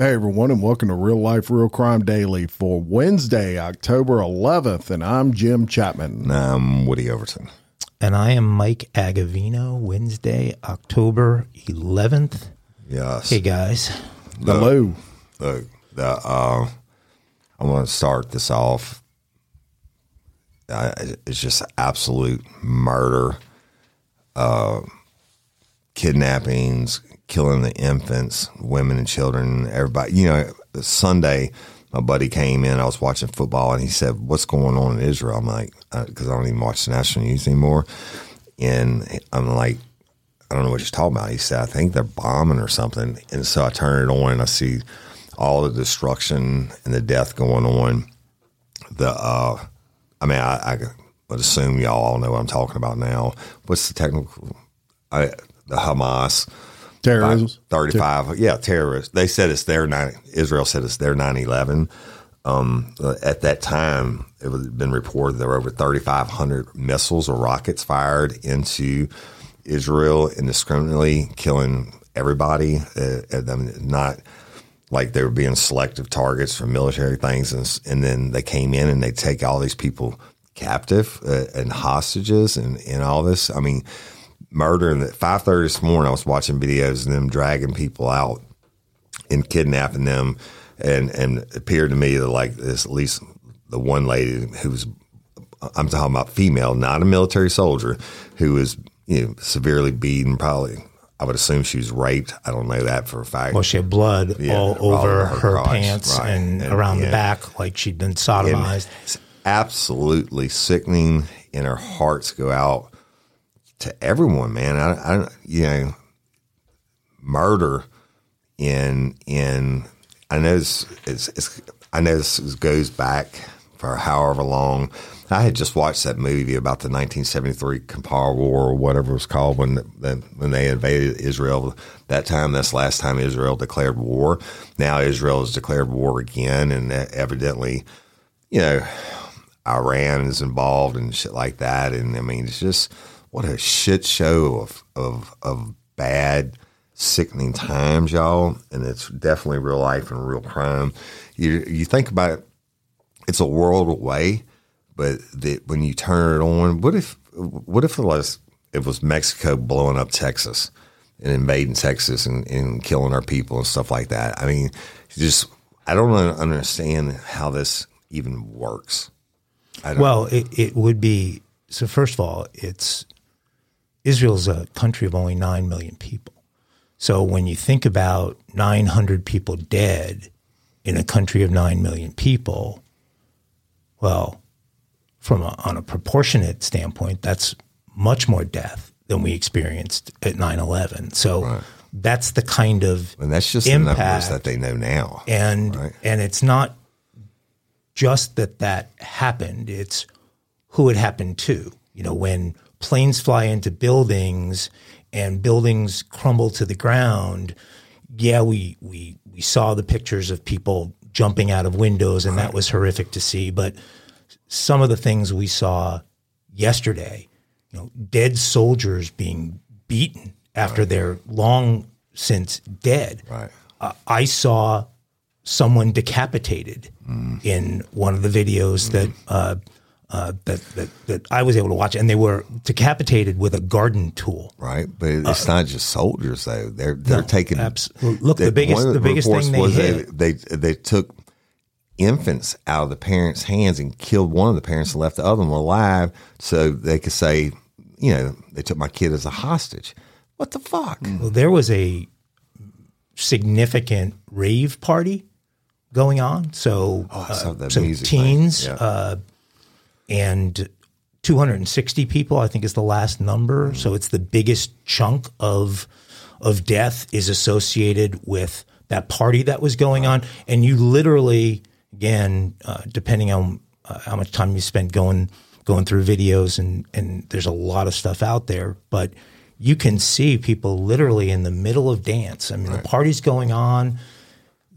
Hey everyone, and welcome to Real Life Real Crime Daily for Wednesday, October 11th. And I'm Jim Chapman. I'm Woody Overton. And I am Mike Agovino, Wednesday, October 11th. Yes. Hey guys. Hello. Look, the, uh, I want to start this off. Uh, it's just absolute murder, uh, kidnappings, killing the infants, women and children, everybody. You know, Sunday, my buddy came in. I was watching football, and he said, "What's going on in Israel?" I'm like, because uh, I don't even watch the national news anymore, and I'm like, I don't know what you're talking about. He said, I think they're bombing or something, and so I turn it on, and I see all the destruction and the death going on. The, uh, I mean, I, I would assume y'all all know what I'm talking about now. What's the technical? I, the Hamas terrorism. 35. Yeah, terrorists. They said it's their nine. Israel said it's their 9 11. Um, at that time, it had been reported there were over 3,500 missiles or rockets fired into Israel indiscriminately, killing everybody. Uh, I mean, not like they were being selective targets for military things. And, and then they came in and they take all these people captive uh, and hostages and, and all this. I mean, murder. And at five thirty this morning, I was watching videos of them dragging people out and kidnapping them, and and it appeared to me that like this at least the one lady who was I'm talking about female, not a military soldier, who was you know severely beaten, probably. I would assume she was raped. I don't know that for a fact. Well, she had blood yeah, all over her, her pants right. and, and, around yeah. the back, like she'd been sodomized. And it's absolutely sickening, and our hearts go out to everyone, man. I, I you know, murder in in I know it's, it's, it's I know this goes back for however long. I had just watched that movie about the 1973 Kippur War or whatever it was called when when they invaded Israel. That time, that's the last time Israel declared war. Now Israel has declared war again, and evidently, you know, Iran is involved and shit like that. And I mean, it's just what a shit show of of of bad, sickening times, y'all. And it's definitely real life and real crime. You you think about it, it's a world away, but the, when you turn it on, what if what if it was it was Mexico blowing up Texas and invading Texas and, and killing our people and stuff like that? I mean, just I don't understand how this even works. well, it, it would be so. First of all, it's Israel's a country of only 9 million people. So when you think about 900 people dead in a country of 9 million people, Well, from a, on a proportionate standpoint, that's much more death than we experienced at 9/11. So that's the kind of And that's just impact the numbers that they know now. and Right. and it's not just that that happened it's who it happened to you know when planes fly into buildings and buildings crumble to the ground yeah we we we saw the pictures of people jumping out of windows and that was horrific to see. But some of the things we saw yesterday you know dead soldiers being beaten after they're long since dead. Right. uh, I saw someone decapitated in one of the videos that, uh, uh, that that that I was able to watch, and they were decapitated with a garden tool. Right, but it's not just soldiers though. They're they're Uh, No, taking. abs- look, the biggest- of the biggest thing they hit- they, they they took infants out of the parents' hands and killed one of the parents and left the other one alive, so they could say, you know, they took my kid as a hostage. What the fuck? Well, there was a significant rave party going on, so Oh, uh, so teens Yeah. uh, and 260 people, I think, is the last number. So it's the biggest chunk of of death is associated with that party that was going on, and you literally, again, uh, depending on uh, how much time you spent going going through videos, and and there's a lot of stuff out there, but you can see people literally in the middle of dance. I mean, the party's going on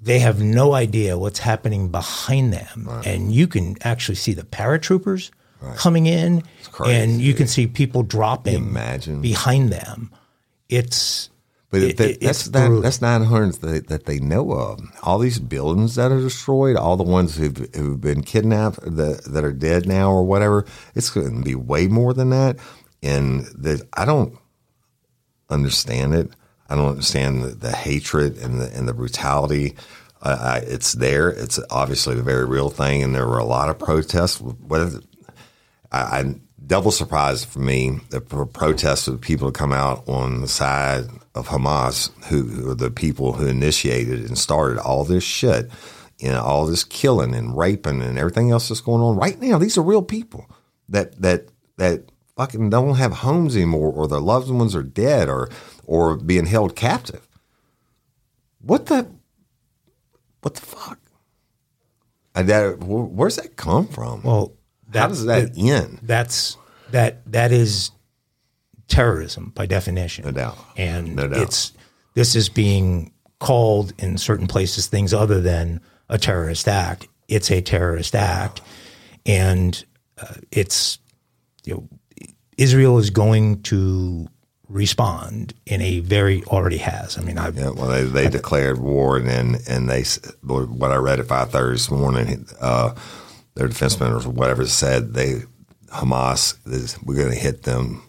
they have no idea what's happening behind them. And you can actually see the paratroopers coming in and you can see people dropping imagine? behind them. It's But it- that, that's that, brutal. that's nine hundred that, that they know of. All these buildings that are destroyed, all the ones who've, who've been kidnapped that that are dead now or whatever. It's going to be way more than that. And that I don't understand it. I don't understand the, the hatred and the and the brutality. I, I, it's there. It's obviously a very real thing, and there were a lot of protests. Whether I, I double surprised for me the pro- protests of people who come out on the side of Hamas, who, who are the people who initiated and started all this shit, you know, all this killing and raping and everything else that's going on right now. These are real people that that that fucking don't have homes anymore, or their loved ones are dead, or or being held captive. What the what the fuck? And that, where's that come from? well, How does that end? That's that that is terrorism by definition. No doubt. And No doubt. it's this is being called in certain places things other than a terrorist act. It's a terrorist act, and uh, it's you know Israel is going to respond in a very already has. I mean, I Yeah, well, they, they declared war, and then and they what I read at five thirty this morning, uh, their defense minister or whatever said they Hamas is we're going to hit them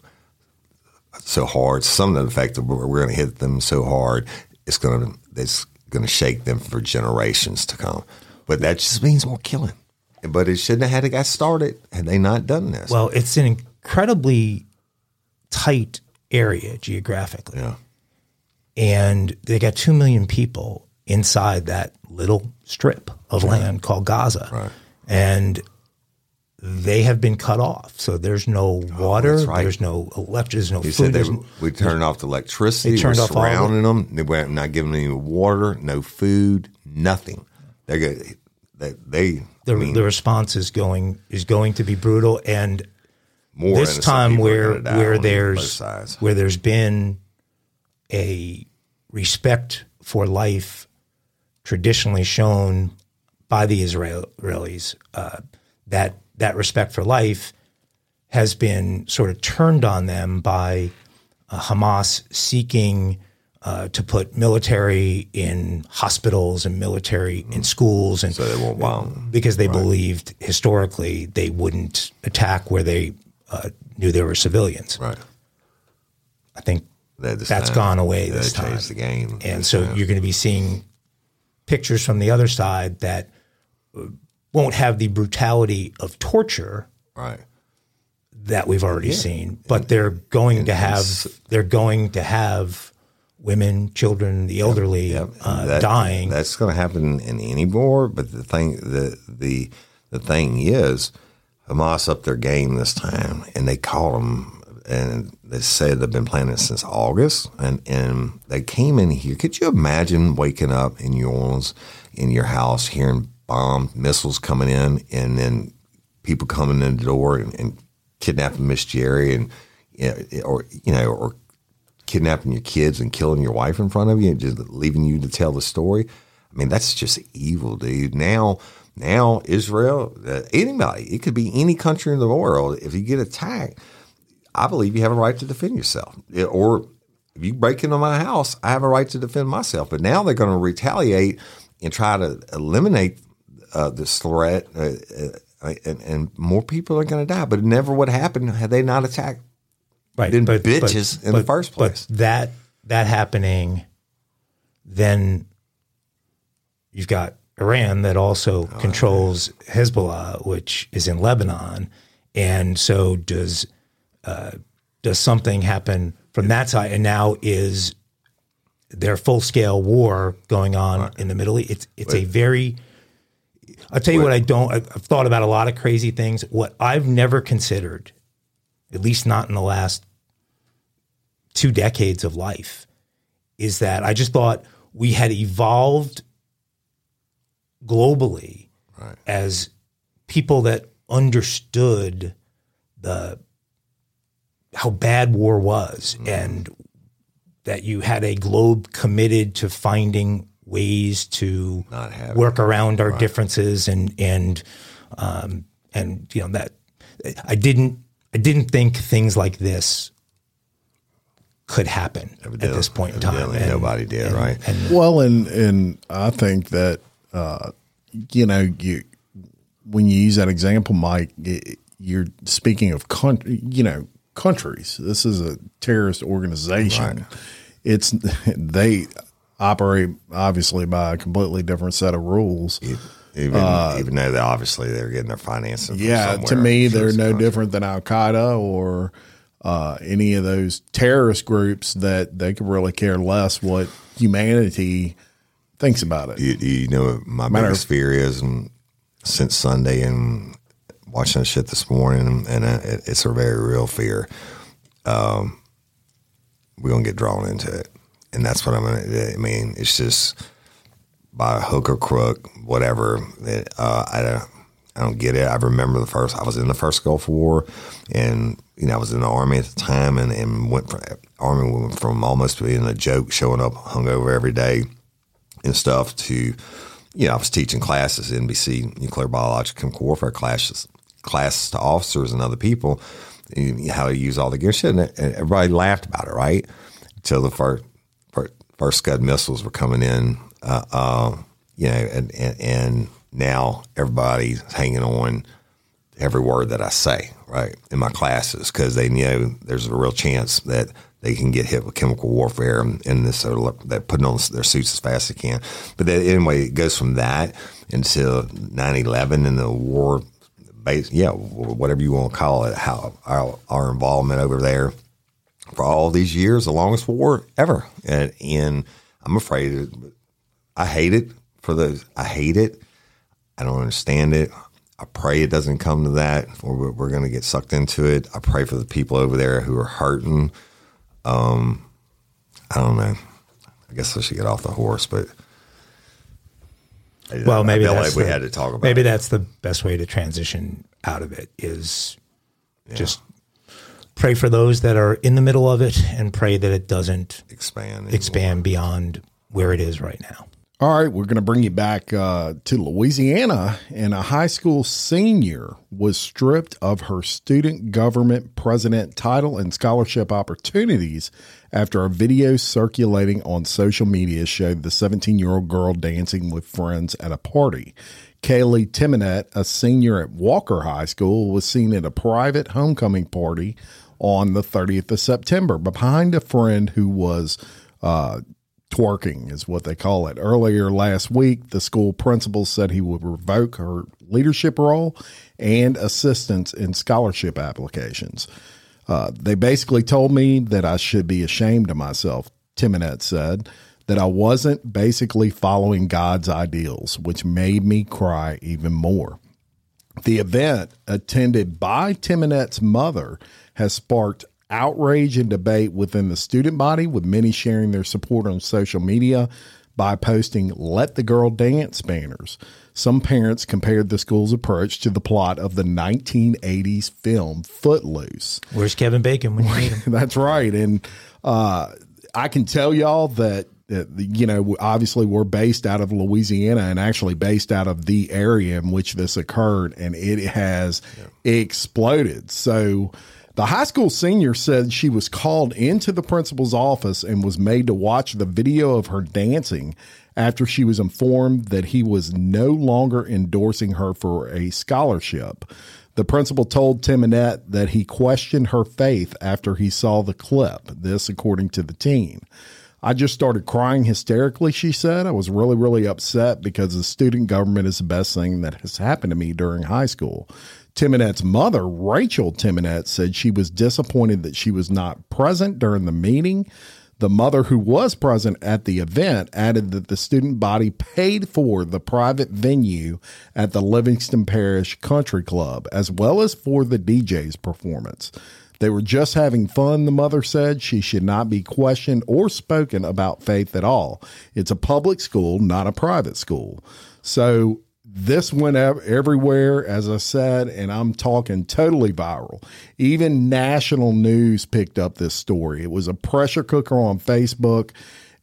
so hard, something to the of we're, we're going to hit them so hard it's going to it's going to shake them for generations to come. But that just means more killing. But it shouldn't have had to got started had they not done this. well, it's an incredibly tight area geographically. yeah, and they got 2 million people inside that little strip of land called Gaza. Right. And they have been cut off. So there's no oh, water, Oh, right. there's no electric, there's no He food. they, we turned off the electricity. They turned we're off all surrounding them. They were not giving them any water, no food, nothing. They're going. They, they the, I mean, the response is going is going to be brutal and more this time where where there's where there's been a respect for life traditionally shown by the Israelis uh, that that respect for life has been sort of turned on them by uh, Hamas seeking uh, to put military in hospitals and military in schools and so they won't bomb. because they believed historically they wouldn't attack where they uh, knew there were civilians. Right. I think They that's kinda- gone away this time. changed the game. And so you're going to be seeing pictures from the other side that uh, won't have the brutality of torture right. that we've already seen, but they're going to have they're going to have women, children, the elderly Yep. uh, That- dying. That's going to happen in any war. But the thing, the the the thing is, Hamas upped their game this time, and they caught them. And they said they've been planning it since August, and and they came in here. Could you imagine waking up in New Orleans in your house, hearing bomb missiles coming in, and then people coming in the door and, and kidnapping Miss Jerry, and or you know, or kidnapping your kids and killing your wife in front of you, and just leaving you to tell the story. I mean, that's just evil, dude. Now now, Israel, uh, anybody, it could be any country in the world. If you get attacked, I believe you have a right to defend yourself. Or if you break into my house, I have a right to defend myself. But now they're going to retaliate and try to eliminate uh, this threat, uh, uh, and, and, more people are going to die. But it never would happen had they not attacked right, been but, bitches but, in but, the first place. But that that happening, then you've got Iran that also oh, controls Hezbollah, which is in Lebanon, and so does uh, does something happen from that side? And now is there full scale war going on right. in the Middle East? It's it's Wait. a very I'll tell you Wait. what I don't. I've thought about a lot of crazy things. What I've never considered, at least not in the last two decades of life, is that I just thought we had evolved globally right. as people that understood the how bad war was mm. and that you had a globe committed to finding ways to work around our right. differences and and um, and you know that I didn't I didn't think things like this could happen evidently, at this point in time. And, nobody did, and, right? And, well, and and I think that uh, you know, you when you use that example, Mike, it, you're speaking of country, you know, countries. This is a terrorist organization. Right. It's they operate obviously by a completely different set of rules. Even uh, even though they obviously they're getting their financing. yeah, to me, they're no country. different than Al Qaeda or uh, any of those terrorist groups that they could really care less what humanity thinks about it. You, you know what my Matter biggest fear is, and since Sunday and watching that shit this morning, and it, it's a very real fear. Um, we're gonna get drawn into it, and that's what I'm gonna. I mean, it's just by hook or crook, whatever. It, uh, I don't. I don't get it. I remember the first. I was in the first Gulf War, and you know I was in the army at the time, and, and went from army went from almost being a joke, showing up hungover every day, and stuff to, you know, I was teaching classes, NBC nuclear biological chemical warfare classes, classes to officers and other people, and how to use all the gear shit. And everybody laughed about it, right? Until the first, first Scud missiles were coming in, uh, uh, you know, and, and, and now everybody's hanging on every word that I say, right, in my classes because they know there's a real chance that they can get hit with chemical warfare and this so they're putting on their suits as fast as they can. But then, anyway, it goes from that until 9-11 and the war base, yeah, whatever you want to call it, how our, our involvement over there for all these years, the longest war ever. And, and I'm afraid, I hate it for those. I hate it. I don't understand it. I pray it doesn't come to that, or we're, we're going to get sucked into it. I pray for the people over there who are hurting um, I don't know. I guess I should get off the horse, but well, maybe that's like we had to talk about. Maybe it. that's the best way to transition out of it is yeah. just pray for those that are in the middle of it and pray that it doesn't expand anymore. expand beyond where it is right now. All right, we're going to bring you back uh, to Louisiana, and a high school senior was stripped of her student government president title and scholarship opportunities after a video circulating on social media showed the 17 year old girl dancing with friends at a party. Kaylee Timonet, a senior at Walker High School, was seen at a private homecoming party on the 30th of September behind a friend who was uh, twerking is what they call it. Earlier last week, the school principal said he would revoke her leadership role and assistance in scholarship applications. Uh, they basically told me that I should be ashamed of myself, Timonet said, that I wasn't basically following God's ideals, which made me cry even more. The event, attended by Timonet's mother, has sparked outrage and debate within the student body, with many sharing their support on social media by posting Let the Girl Dance banners. Some parents compared the school's approach to the plot of the 1980s film Footloose. Where's Kevin Bacon when you need him? That's right. And uh, I can tell y'all that, that, you know, obviously we're based out of Louisiana and actually based out of the area in which this occurred, and it has exploded. So, the high school senior said she was called into the principal's office and was made to watch the video of her dancing after she was informed that he was no longer endorsing her for a scholarship. The principal told Timonet that he questioned her faith after he saw the clip. This, according to the teen. I just started crying hysterically, she said. I was really, really upset because the student government is the best thing that has happened to me during high school. Timonet's mother, Rachel Timonette, said she was disappointed that she was not present during the meeting. The mother, who was present at the event, added that the student body paid for the private venue at the Livingston Parish Country Club, as well as for the DJ's performance. They were just having fun, the mother said. She should not be questioned or spoken about faith at all. It's a public school, not a private school. So this went everywhere, as I said, and I'm talking totally viral. Even national news picked up this story. It was a pressure cooker on Facebook,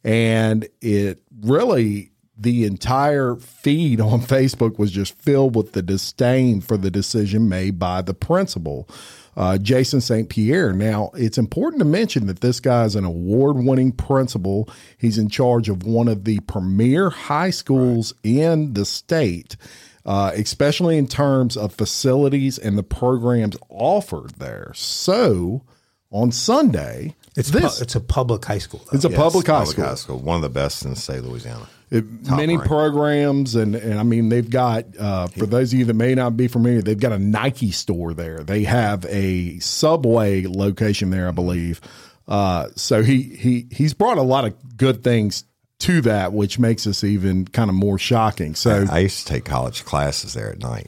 and it really, the entire feed on Facebook was just filled with the disdain for the decision made by the principal uh, Jason St. Pierre. Now, it's important to mention that this guy is an award winning principal. He's in charge of one of the premier high schools right. in the state. Uh, especially in terms of facilities and the programs offered there. So on Sunday, it's this, pu- it's a public high school. Though. It's a yes, public, high, public school. high school, one of the best in the state of Louisiana. It, many rank. programs, and, and I mean, they've got, uh, for those of you that may not be familiar, they've got a Nike store there. They have a Subway location there, I believe. Uh, so he, he, he's brought a lot of good things to that, which makes us even kind of more shocking. So I, I used to take college classes there at night.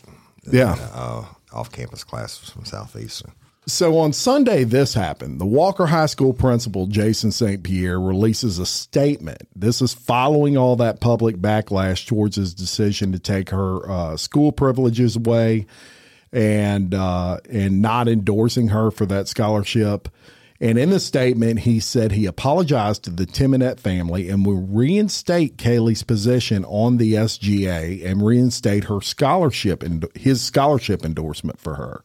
Yeah. Uh, off campus classes from Southeastern. So on Sunday, this happened. The Walker High School principal, Jason St. Pierre, releases a statement. This is following all that public backlash towards his decision to take her uh, school privileges away and uh, and not endorsing her for that scholarship. And in the statement, he said he apologized to the Timonet family and will reinstate Kaylee's position on the SGA and reinstate her scholarship and his scholarship endorsement for her.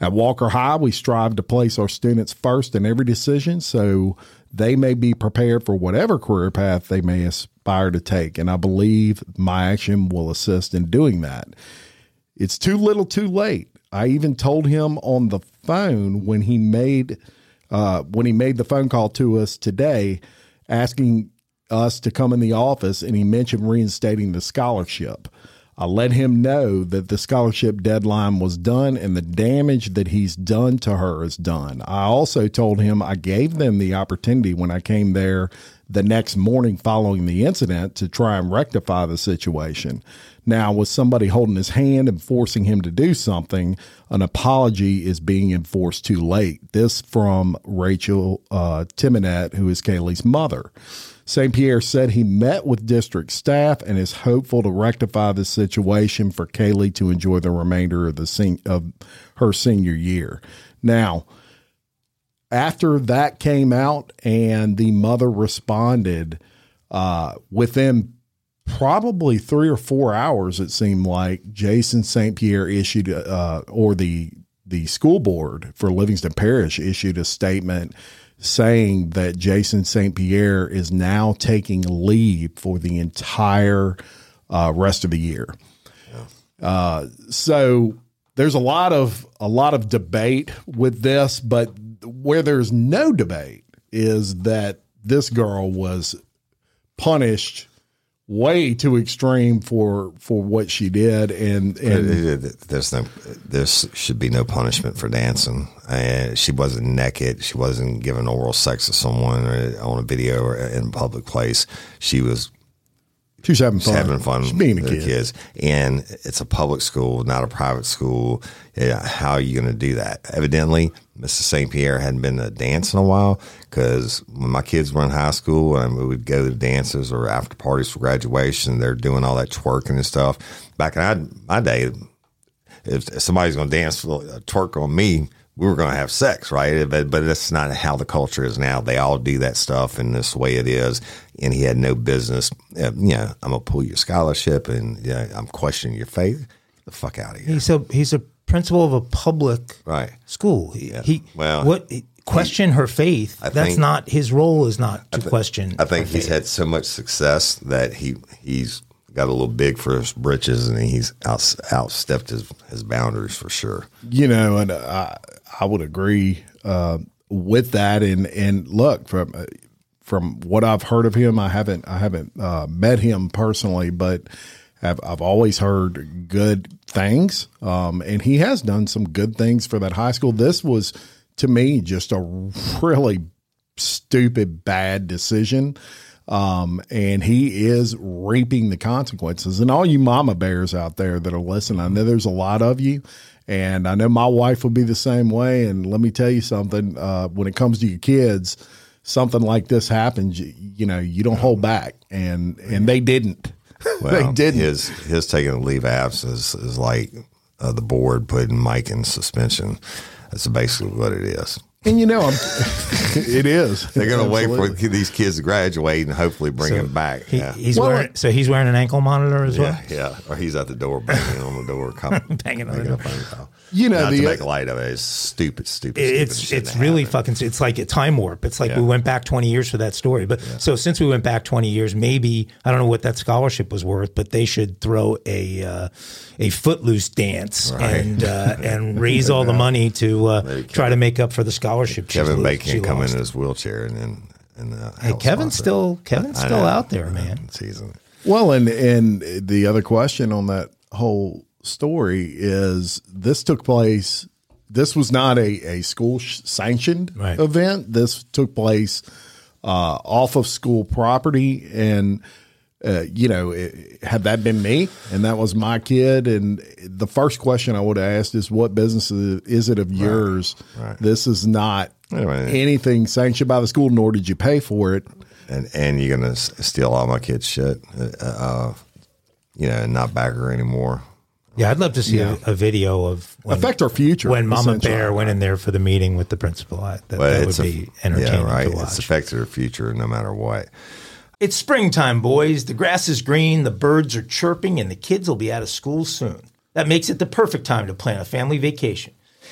At Walker High, we strive to place our students first in every decision so they may be prepared for whatever career path they may aspire to take. And I believe my action will assist in doing that. It's too little too late. I even told him on the phone when he made uh, when he made the phone call to us today asking us to come in the office and he mentioned reinstating the scholarship. I let him know that the scholarship deadline was done and the damage that he's done to her is done. I also told him I gave them the opportunity when I came there the next morning following the incident to try and rectify the situation. Now, with somebody holding his hand and forcing him to do something, an apology is being enforced too late. This from Rachel uh, Timonet, who is Kaylee's mother. St. Pierre said he met with district staff and is hopeful to rectify the situation for Kaylee to enjoy the remainder of the sen- of her senior year. Now, after that came out and the mother responded uh, within probably three or four hours, it seemed like Jason St. Pierre issued uh, or the the school board for Livingston Parish issued a statement saying that Jason St. Pierre is now taking leave for the entire uh, rest of the year. Yeah. Uh, so there's a lot of a lot of debate with this, but where there's no debate is that this girl was punished way too extreme for for what she did and and there's no this should be no punishment for dancing and she wasn't naked she wasn't giving oral sex to someone on a video or in a public place she was She's having She's fun. having fun She's being a with kid. the kids. And it's a public school, not a private school. Yeah, how are you going to do that? Evidently, Mrs. St. Pierre hadn't been to a dance in a while because when my kids were in high school and we would go to dances or after parties for graduation, they're doing all that twerking and stuff. Back in my day, if, if somebody's going to dance uh, twerk on me, we were going to have sex, right? But but that's not how the culture is now. They all do that stuff, and this way it is. And he had no business. Uh, you know, I'm gonna pull your scholarship, and yeah, I'm questioning your faith. Get the fuck out of here, He's a he's a principal of a public right? school. He, he Well, what question her faith? I That's think- not his role. Is not to question. I think her he's faith. had so much success that he he's got a little big for his britches, and he's out, outstepped his his boundaries for sure. you know, and I I would agree uh, with that. And and look from uh, from what I've heard of him, I haven't I haven't uh, met him personally, but I've I've always heard good things. Um, and he has done some good things for that high school. This was to me just a really stupid bad decision. Um, and he is reaping the consequences. And all you mama bears out there that are listening, I know there's a lot of you, and I know my wife will be the same way. And let me tell you something: uh, when it comes to your kids, something like this happens, you, you know, you don't hold back, and and they didn't. they Well, didn't. His his taking a leave of absence is like uh, the board putting Mike in suspension. That's basically what it is. and you know, I'm, it is. They're going to wait for these kids to graduate and hopefully bring So him back. He, yeah. He's Well, wearing so he's wearing an ankle monitor as well. yeah, yeah. Or he's at the door banging on the door, Banging on the a phone call. You know, Not the- to make light of it. It's stupid, stupid. It's stupid. It it's really happen. fucking. It's like a time warp. It's like Yeah. we went back twenty years for that story. But so since we went back twenty years, maybe I don't know what that scholarship was worth, but they should throw a uh, a footloose dance and uh, and raise all the money to uh, try to make up for the scholarship. Kevin lo- Bacon she come lost. in his wheelchair and then and uh, Hey, Kevin's sponsor. still Kevin's still out there, man. Season. Well, and and the other question on that whole story is this took place. This was not a, a school sanctioned Right. event. This took place uh, off of school property, and uh, you know, it, had that been me and that was my kid, and the first question I would have asked is, "What business is, is it of yours? Right. This is not Anyway. anything sanctioned by the school, nor did you pay for it." and and you're gonna steal all my kids' shit, uh, uh, you know, and not back her anymore. Yeah, I'd love to see a, a video of when, Affect our future, when Mama essentially. Bear went in there for the meeting with the principal. I, that, But that would a- be entertaining yeah, right. to watch. It's affected our future no matter what. It's springtime, boys. The grass is green, the birds are chirping, and the kids will be out of school soon. That makes it the perfect time to plan a family vacation.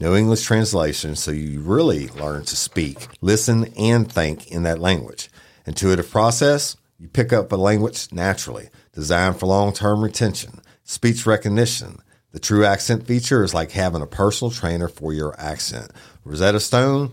No English translation, so you really learn to speak, listen, and think in that language. Intuitive process, you pick up a language naturally, designed for long term retention. Speech recognition. The true accent feature is like having a personal trainer for your accent. Rosetta Stone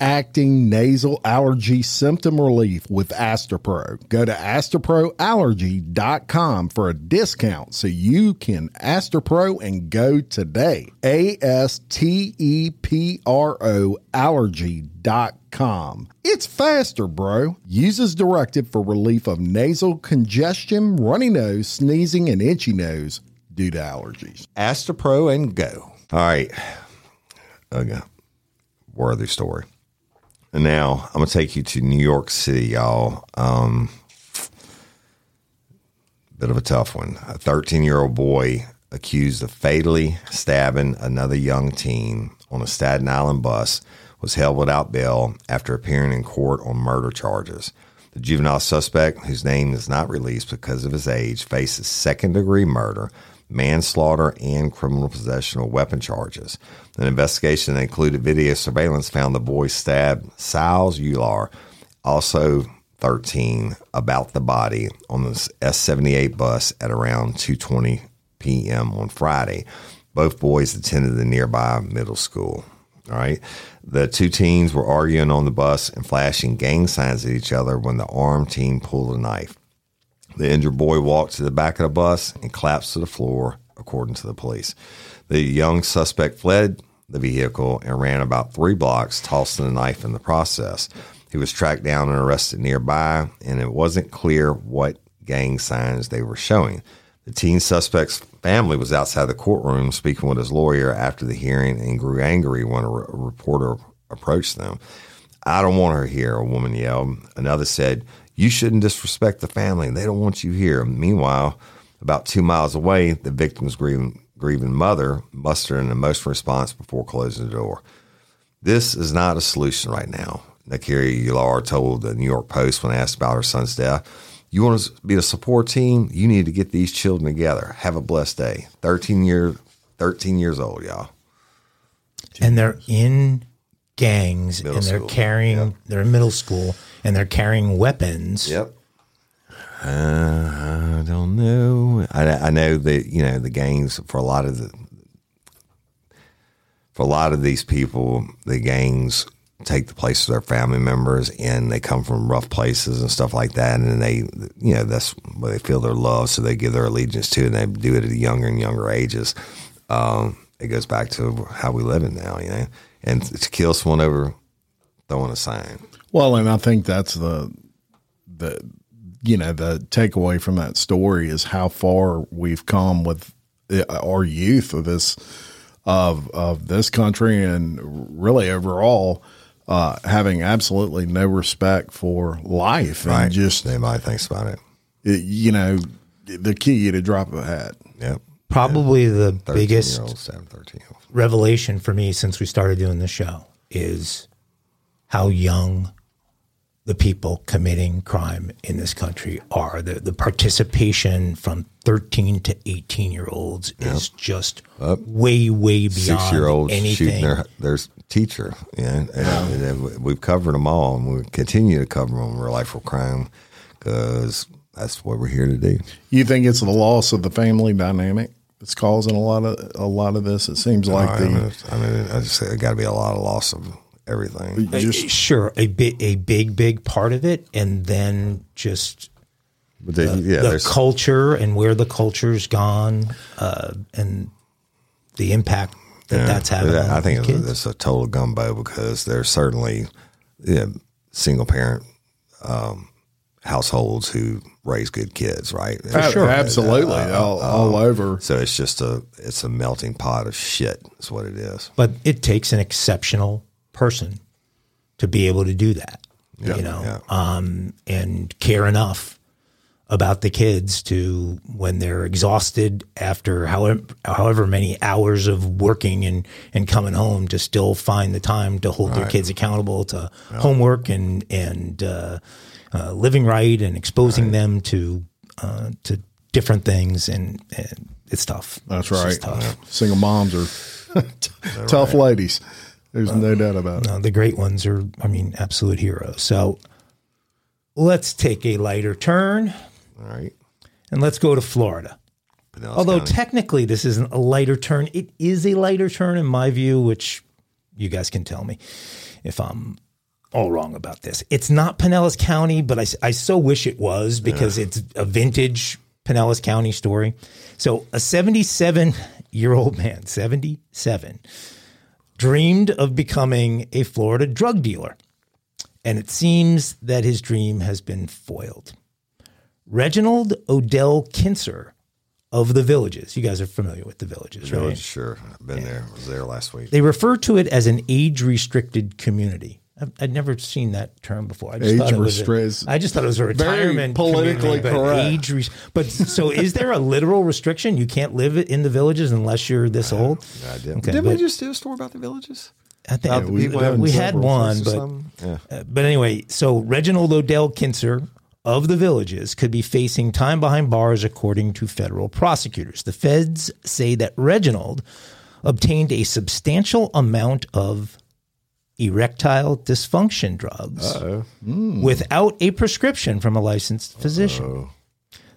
acting nasal allergy symptom relief with Astepro. Go to AsteproAllergy.com for a discount so you can Astepro and go today. A S T E P R O allergy.com. It's faster, bro. Uses directed for relief of nasal congestion, runny nose, sneezing, and itchy nose due to allergies. Astepro and go. All right. Okay. Worthy story. Now I'm gonna take you to New York City, y'all. Um, bit of a tough one. A 13 year old boy accused of fatally stabbing another young teen on a Staten Island bus was held without bail after appearing in court on murder charges. The juvenile suspect, whose name is not released because of his age, faces second degree murder, manslaughter, and criminal possession of weapon charges. An investigation that included video surveillance found the boy stabbed Siles Ular, also 13, about the body on the S78 bus at around 2:20 p.m. on Friday. Both boys attended the nearby middle school. All right. The two teens were arguing on the bus and flashing gang signs at each other when the armed teen pulled a knife. The injured boy walked to the back of the bus and collapsed to the floor, according to the police. The young suspect fled the vehicle and ran about three blocks, tossing the knife in the process. He was tracked down and arrested nearby, and it wasn't clear what gang signs they were showing. The teen suspect's family was outside the courtroom speaking with his lawyer after the hearing and grew angry when a, re- a reporter approached them. I don't want her here, a woman yelled. Another said, You shouldn't disrespect the family. They don't want you here. Meanwhile, about two miles away, the victim's grieving, grieving mother mustered an emotional response before closing the door. This is not a solution right now, Nakiri Ular told the New York Post when asked about her son's death. You want to be a support team? You need to get these children together. Have a blessed day. 13 years, 13 years old, y'all. and they're in gangs Middle and they're school, carrying they're in middle school and they're carrying weapons Yep. Uh, I don't know. I, I know that you know the gangs for a lot of the for a lot of these people, the gangs take the place of their family members, and they come from rough places and stuff like that, and they you know that's where they feel their love, so they give their allegiance to, and they do it at younger and younger ages. Um, it goes back to how we live in now, you know, and to kill someone over throwing a sign. Well, and I think that's the the you know the takeaway from that story is how far we've come with uh, our youth of this of of this country and really overall uh, having absolutely no respect for life and just Anybody thinks about it. it- you know the key to drop a hat. Yep. probably the biggest old, 7, 13 year old. revelation for me since we started doing the show is how young the people committing crime in this country are. The, the participation from 13 to 18 year olds is just way, way beyond Six year olds shooting their, their teacher. Yeah. And, and then we've covered them all and we continue to cover them real life for crime because that's what we're here to do. You think it's the loss of the family dynamic that's causing a lot of a lot of this? It seems like I mean, it's- I mean, I just say it got to be a lot of loss of everything. Uh, just sure, a big, a big, big part of it. And then just But they, yeah, the culture and where the culture's gone, uh, and the impact that yeah, that's having. but on I think it's, kids. it's a total gumbo because there's certainly yeah, single parent um, households who raise good kids, right? A- Absolutely. all, all over. So it's just a it's a melting pot of shit. Is what it is. but it takes an exceptional person to be able to do that. you know, yeah. um, and care enough about the kids to when they're exhausted after however however many hours of working and and coming home to still find the time to hold their kids accountable to homework and and uh, uh, living right and exposing them to uh, to different things and, and it's tough. That's It's right. tough. Single moms are tough ladies. There's no doubt about it. No, the great ones are, I mean, absolute heroes. So let's take a lighter turn All right. and let's go to Florida. Pinellas Although County. technically this isn't a lighter turn, it is a lighter turn in my view, which you guys can tell me if I'm all wrong about this. It's not Pinellas County, but I, I so wish it was because it's a vintage Pinellas County story. So a 77 year old man, 77, dreamed of becoming a Florida drug dealer. And it seems that his dream has been foiled. Reginald Odell Kinser of the Villages. You guys are familiar with the Villages, right? Village, sure. I've been there. I was there last week. They refer to it as an age restricted community. I've, I'd never seen that term before. I just thought it was a, Age-restrict- I just thought it was a retirement politically community, but correct. age. Res- but so, is there a literal restriction? You can't live in the villages unless you're this old. I did. Okay, Didn't we but- just do a story about the villages? I think About the we, we had one, but yeah. uh, but anyway, so Reginald Odell Kinser of the Villages could be facing time behind bars according to federal prosecutors. The feds say that Reginald obtained a substantial amount of erectile dysfunction drugs without a prescription from a licensed physician.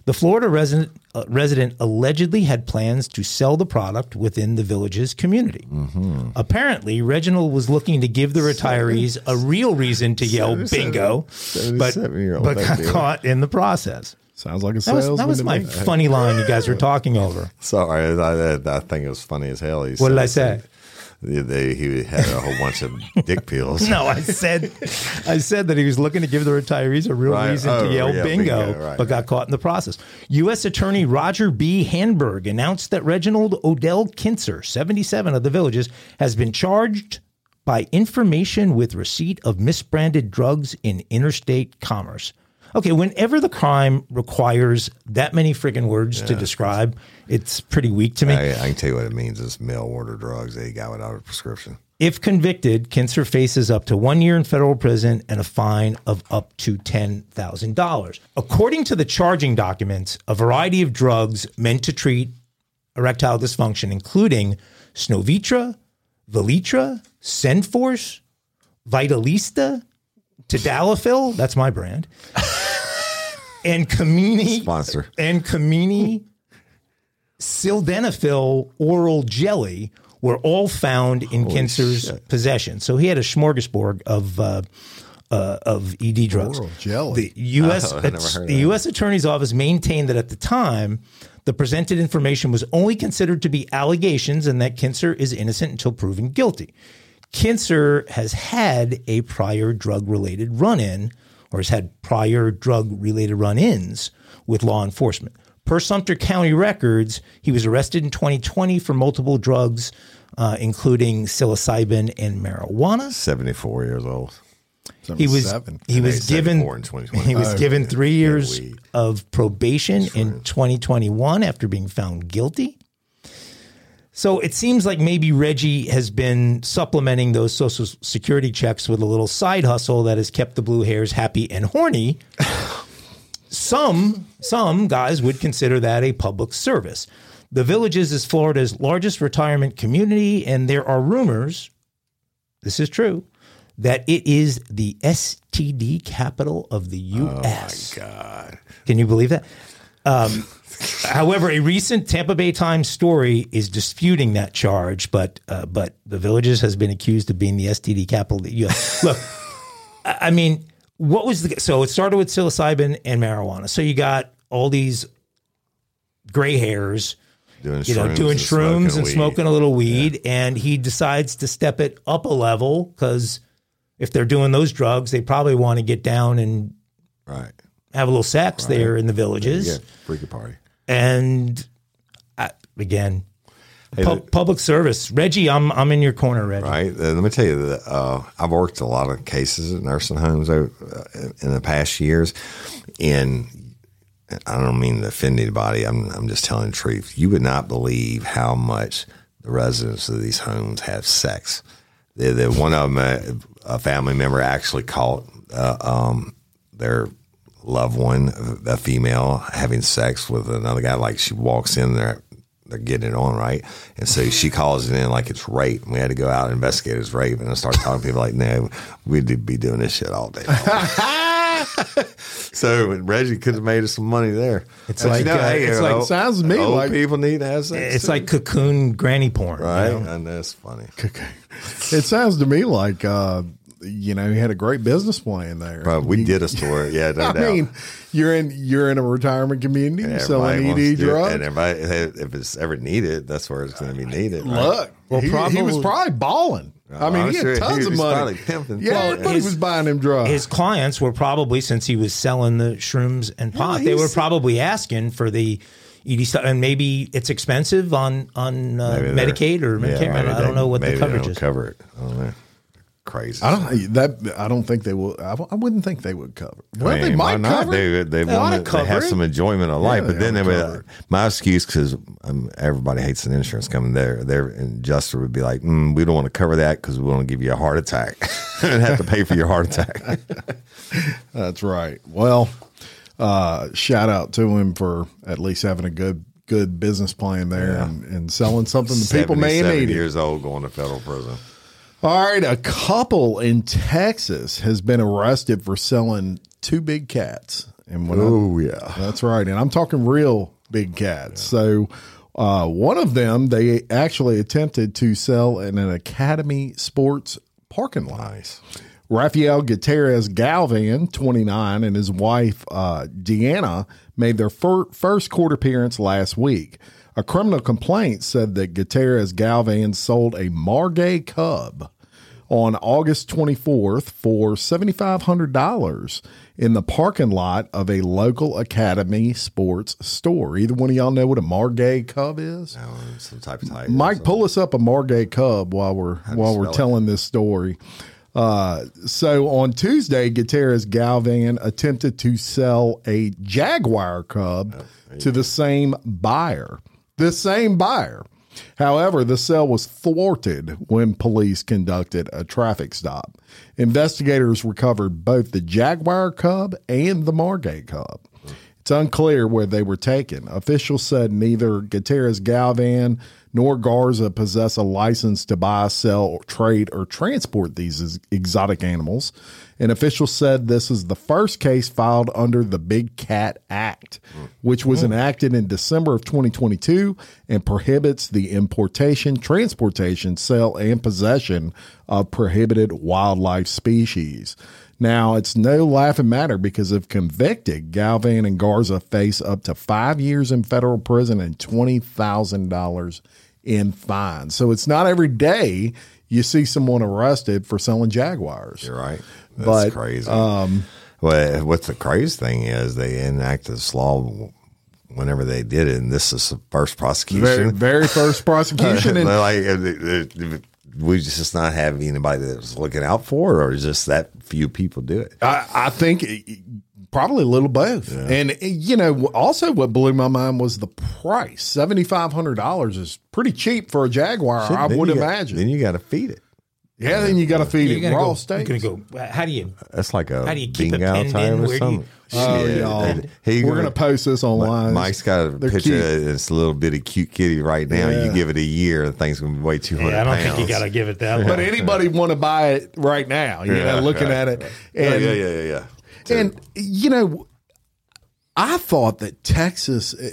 The Florida resident, uh, resident allegedly had plans to sell the product within the village's community. Apparently, Reginald was looking to give the retirees a real reason to yell bingo, but, but got caught in the process. Sounds like a That was, that was my funny line you guys were talking over. Sorry, I, I, I think it was funny as hell. He What did I say? They, he had a whole bunch of dick pills. No, I said, I said that he was looking to give the retirees a real Right. reason Oh, to yell yeah, bingo, bingo, right, but got caught in the process. U.S. Attorney Roger B. Handberg announced that Reginald Odell Kinser, 77 of the villages, has been charged by information with receipt of misbranded drugs in interstate commerce. Okay, whenever the crime requires that many friggin' words to describe, it's pretty weak to me. I, I can tell you what it means is mail order drugs they got without a prescription. If convicted, Kinser faces up to one year in federal prison and a fine of up to $10,000. According to the charging documents, a variety of drugs meant to treat erectile dysfunction, including Snovitra, Vilitra, Cenforce, Vidalista, Tadalafil, that's my brand, and Kamini Sponsor. and Camini sildenafil oral jelly were all found in Kinser's possession. So he had a smorgasbord of uh, uh, of ED drugs. Oral jelly. The U.S. Oh, I never heard of the that. U.S. Attorney's Office maintained that at the time, the presented information was only considered to be allegations, and that Kinser is innocent until proven guilty. Kinser has had a prior drug related run in, or has had prior drug related run ins with law enforcement. Per Sumter County records, he was arrested in 2020 for multiple drugs, uh, including psilocybin and marijuana. 74 years old. He was 77. he was given four in 2020. he was Oh, given three years of probation in 2021 after being found guilty. So it seems like maybe Reggie has been supplementing those social security checks with a little side hustle that has kept the blue hairs happy and horny. some some guys would consider that a public service. The Villages is Florida's largest retirement community, and there are rumors, this is true, that it is the STD capital of the U.S. God. Can you believe that? Um, however, a recent Tampa Bay Times story is disputing that charge, but uh, but the Villages has been accused of being the STD capital of the U.S. Look, I mean, what was the so it started with psilocybin and marijuana. So you got all these gray hairs, Doing you know, shrooms doing and shrooms smoking and smoking a little weed, and he decides to step it up a level because if they're doing those drugs, they probably want to get down and Right. have a little sex there in the villages. Yeah. Freaky party. And I, again, Hey, pu- public service, Reggie, I'm I'm in your corner, Reggie. Right. Uh, let me tell you that uh, I've worked a lot of cases at nursing homes over, uh, in the past years, and I don't mean to offend anybody. I'm I'm just telling the truth. You would not believe how much the residents of these homes have sex. The, the one of them, uh, a family member, actually caught uh, um, their loved one, a female, having sex with another guy. Like she walks in there, they're getting it on, right? And so she calls it in like it's rape. And we had to go out and investigate it as rape. And I start talking to people like, no, we'd be doing this shit all day. so Reggie could have made us some money there. It's But like, uh, it's you like- know, sounds to me like- people need to have sex. It's too, like cocoon granny porn, you right, know? and that's funny. It sounds to me like uh, you know he had a great business plan there. But we You- did a story, yeah, no I doubt. mean, you're in you're in a retirement community Yeah, selling ED do it, drugs. and everybody, if it's ever needed, that's where it's going to be needed. right? Look, Well, he, he was probably- probably balling. I mean, I'm he had sure tons he of money. probably pimping yeah, too. everybody His- was buying him drugs. His clients were probably since he was selling the shrooms and pot, they were probably asking for the ED stuff, and maybe it's expensive on on uh, Maybe they're- Medicaid or yeah, Medicare. I don't- I don't they- know what the maybe they coverage don't is. Cover it. I don't know. Crazy. I don't that. I don't think they will. I, I wouldn't think they would cover. Well, I they mean, why might not? cover. They they, They want to have cover it. some enjoyment of life, they but then they would, cover it. my excuse because um, everybody hates an insurance company. There, their adjuster would be like, mm, "We don't want to cover that because we want to give you a heart attack and have to pay for your heart attack." That's right. Well, uh, shout out to him for at least having a good good business plan there and, and selling something that people may need. years old going to federal prison. All right, a couple in Texas has been arrested for selling two big cats. And when I- Oh, yeah. that's right. And I'm talking real big cats. So uh, one of them they actually attempted to sell in an Academy Sports parking lot. Nice. Rafael Gutierrez Galvan, 29, and his wife uh, Deanna made their fir- first court appearance last week. A criminal complaint said that Gutierrez Galvan sold a Margay Cub on August 24th for $7,500 in the parking lot of a local Academy Sports store. Either one of y'all know what a Margay Cub is? No, some type of tiger. Mike, pull us up a Margay Cub while we're while we're spell it? telling this story. Uh, so on Tuesday, Gutierrez Galvan attempted to sell a Jaguar Cub to the same buyer. The same buyer. However, the sale was thwarted when police conducted a traffic stop. Investigators recovered both the Jaguar Cub and the Margay Cub. It's unclear where they were taken. Officials said neither Gutierrez Galvan nor Garza possess a license to buy, sell, trade, or transport these exotic animals. An official said this is the first case filed under the Big Cat Act, which was hmm. enacted in December of 2022 and prohibits the importation, transportation, sale, and possession of prohibited wildlife species. Now, it's no laughing matter because if convicted, Galvan and Garza face up to five years in federal prison and $20,000 in fines. So it's not every day you see someone arrested for selling Jaguars. You're right. That's But, crazy. Um, well, what the crazy thing is, they enacted this law whenever they did it, and this is the first prosecution. Very, very first prosecution. And like, uh, uh, uh, we just not have anybody that's looking out for it, or just that few people do it. I, I think probably a little both. And, eh, you know, also what blew my mind was the price $7,500 is pretty cheap for a Jaguar, I would you got- imagine. then you got to feed it. yeah, then you got to feed You're it gonna raw go, steak. You're gonna go. How do you? That's like a How do you keep it bingo time in? or Where do you- Oh, Shit, y'all. he We're gonna- going to post this online. Mike's got a They're picture cute. of this little bitty cute kitty right now. Yeah. You give it a year, the thing's going to weigh 200 Yeah, I don't pounds. think you got to give it that. But anybody want to buy it right now? You Yeah, know, looking right, at it, Yeah, and yeah, yeah, yeah, yeah. And you know, I thought that Texas eh,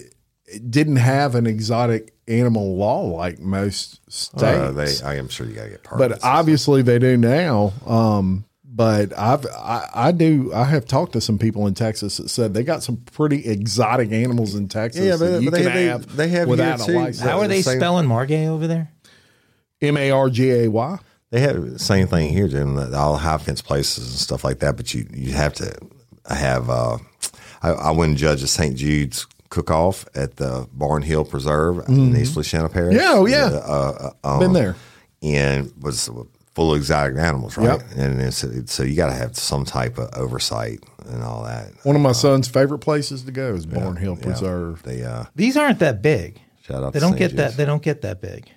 didn't have an exotic animal law like most states. Uh, they, I am sure you got to get permits. but obviously they do now. Um, but I've I, I do I have talked to some people in Texas that said they got some pretty exotic animals in Texas Yeah, that but- you but they- can they- have they have without a license. How are they Same- spelling Margay over there? M A R G A Y. They have the same thing here, Jim. All high fence places and stuff like that. But you you have to have. Uh, I, I went and judged a St. Jude's cook off at the Barnhill Preserve in East Feliciana Parish. Mm-hmm. Yeah, oh, yeah. Uh, uh, um, Been there. and was full of exotic animals, right? Yep. And it's, it's, so you got to have some type of oversight and all that. One of my son's favorite places to go is Barnhill Yeah. Preserve. They uh, These aren't that big. shout out. They to don't St. get that. They don't get that big.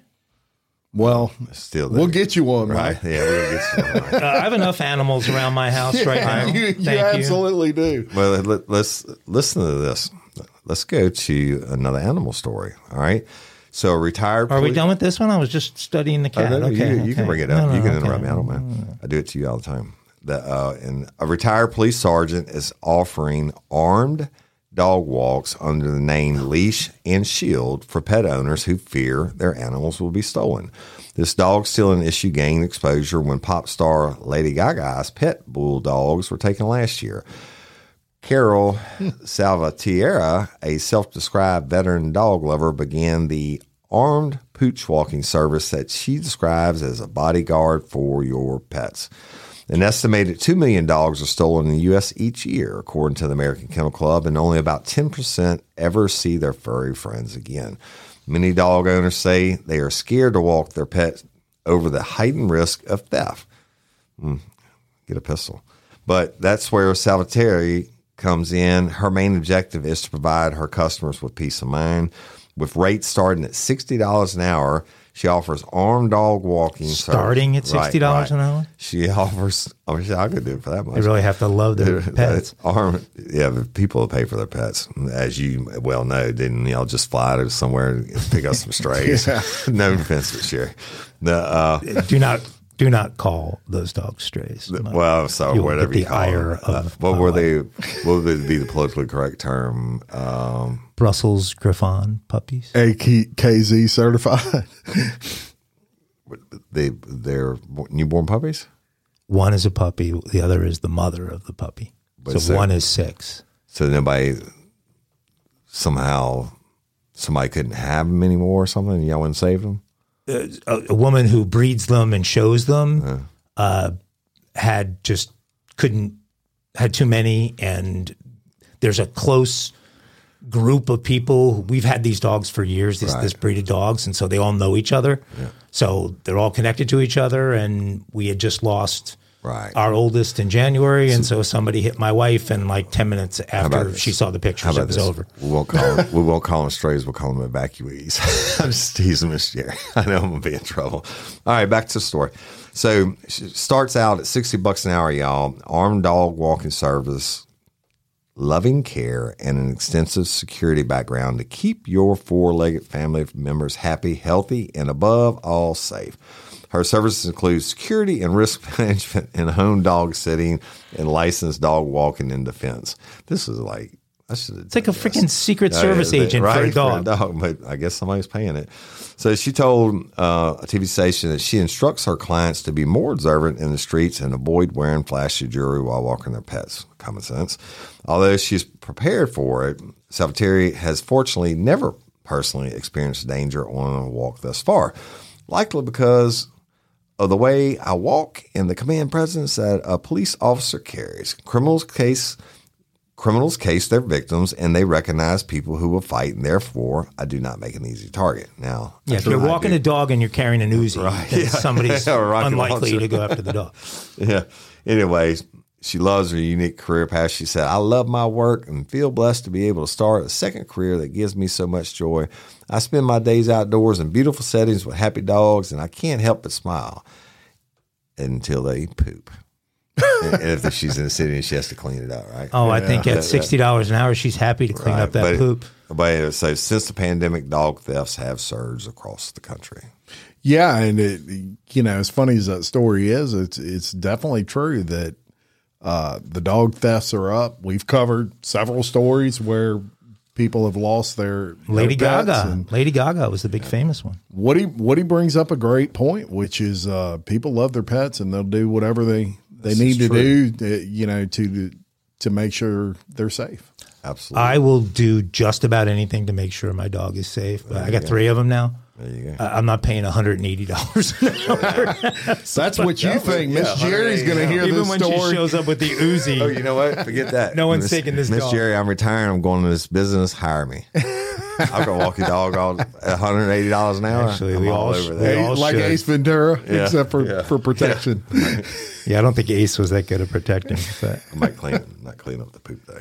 Well, Still, we'll get you one, right. right? Yeah, we'll get some. Right. Uh, I have enough animals around my house right now. you, you Thank you. absolutely do. Well, let, let's listen to this. Let's go to another animal story. All right. So, a retired. Are we done with this one? I was just studying the Oh, cat. no, no, okay, you, you can bring it No, up. no, you can okay. interrupt me. I don't mind. I do it to you all the time. The, uh, and a retired police sergeant is offering armed dog walks under the name Leash and Shield for pet owners who fear their animals will be stolen. This dog stealing issue gained exposure when pop star Lady Gaga's pet bulldogs were taken last year. Carol Salvatierra, a self described veteran dog lover, began the armed pooch walking service that she describes as a bodyguard for your pets. An estimated 2 million dogs are stolen in the U.S. each year, according to the American Kennel Club, and only about 10% ever see their furry friends again. Many dog owners say they are scared to walk their pets over the heightened risk of theft hmm, get a pistol. But that's where Salvatore comes in. Her main objective is to provide her customers with peace of mind. With rates starting at sixty dollars an hour, she offers armed dog walking. service. Starting at $60 right. an hour? She offers. I wish I could do it for that much. They really have to love their pets. Arm, yeah, but people pay for their pets, as you well know. Didn't y'all just fly to somewhere and pick up some strays? no offense, but sure. The uh, do not do not call those dogs strays. well, so You'll whatever get you call ire it. Uh, what were wife. they? What would be the politically correct term? Um, Brussels Griffon puppies. AKC certified. they they're newborn puppies. One is a puppy. The other is the mother of the puppy. But so so- one is six. So nobody somehow somebody couldn't have them anymore or something. Y'all wouldn't save them. a, a woman who breeds them and shows them uh, had just couldn't had too many and there's a close group of people we've had these dogs for years this, this breed of dogs and so they all know each other so they're all connected to each other and we had just lost Right. our oldest in january and so somebody hit my wife and like 10 minutes after she saw the pictures it was this? over We won't call them, we won't call them strays. We'll call them evacuees. I'm just teasing Miss Jerry. I know I'm gonna be in trouble. All right, back to the story. So she starts out at sixty bucks an hour, y'all. Armed dog walking service, loving care, and an extensive security background to keep your four-legged family members happy, healthy, and above all safe. Her services include security and risk management and home dog sitting and licensed dog walking and defense. This is like I should. it's like a freaking secret service agent for a right, dog dog, but I guess somebody's paying it. So she told uh, a TV station that she instructs her clients to be more observant in the streets and avoid wearing flashy jewelry while walking their pets. Common sense. Although she's prepared for it, Salvatore has fortunately never personally experienced danger on a walk thus far, likely because of the way I walk and the command presence that a police officer carries. Criminals case criminals case their victims and they recognize people who will fight and therefore I do not make an easy target. Now Yeah, if you're walking do- a dog and you're carrying an Uzi, Right, yeah. somebody's Yeah, unlikely launcher. to go after the dog. yeah. Anyway, she loves her unique career path. She said, I love my work and feel blessed to be able to start a second career that gives me so much joy. I spend my days outdoors in beautiful settings with happy dogs, and I can't help but smile until they poop. and and if she's in the city and she has to clean it up, right? Oh, I think at sixty dollars an hour, she's happy to clean Right, up that but, poop. But so since the pandemic, dog thefts have surged across the country. Yeah, and it, you know, as funny as that story is, it's it's definitely true that uh, the dog thefts are up. We've covered several stories where people have lost their Lady their Gaga, and Lady Gaga was the big famous one. Woody Woody brings up a great point, which is uh, people love their pets and they'll do whatever they they This need to true. do, uh, you know, to to make sure they're safe. Absolutely. I will do just about anything to make sure my dog is safe. But I got three of them now. There you go. I- I'm not paying $180 That's what you think. Miss yeah, Jerry's going to hear Even this when story. she shows up with the Uzi. Oh, you know what? Forget that. No one's Miss- taking this Miss dog. Jerry, I'm retiring. I'm going to this business. Hire me. I'll go walk your dog all $180 an hour. Actually, I'm we all all sh- over we that. all like should. Ace Ventura, Yeah, except for, yeah. for protection. Yeah, I don't think Ace was that good at protecting. But I might clean, not clean up the poop though.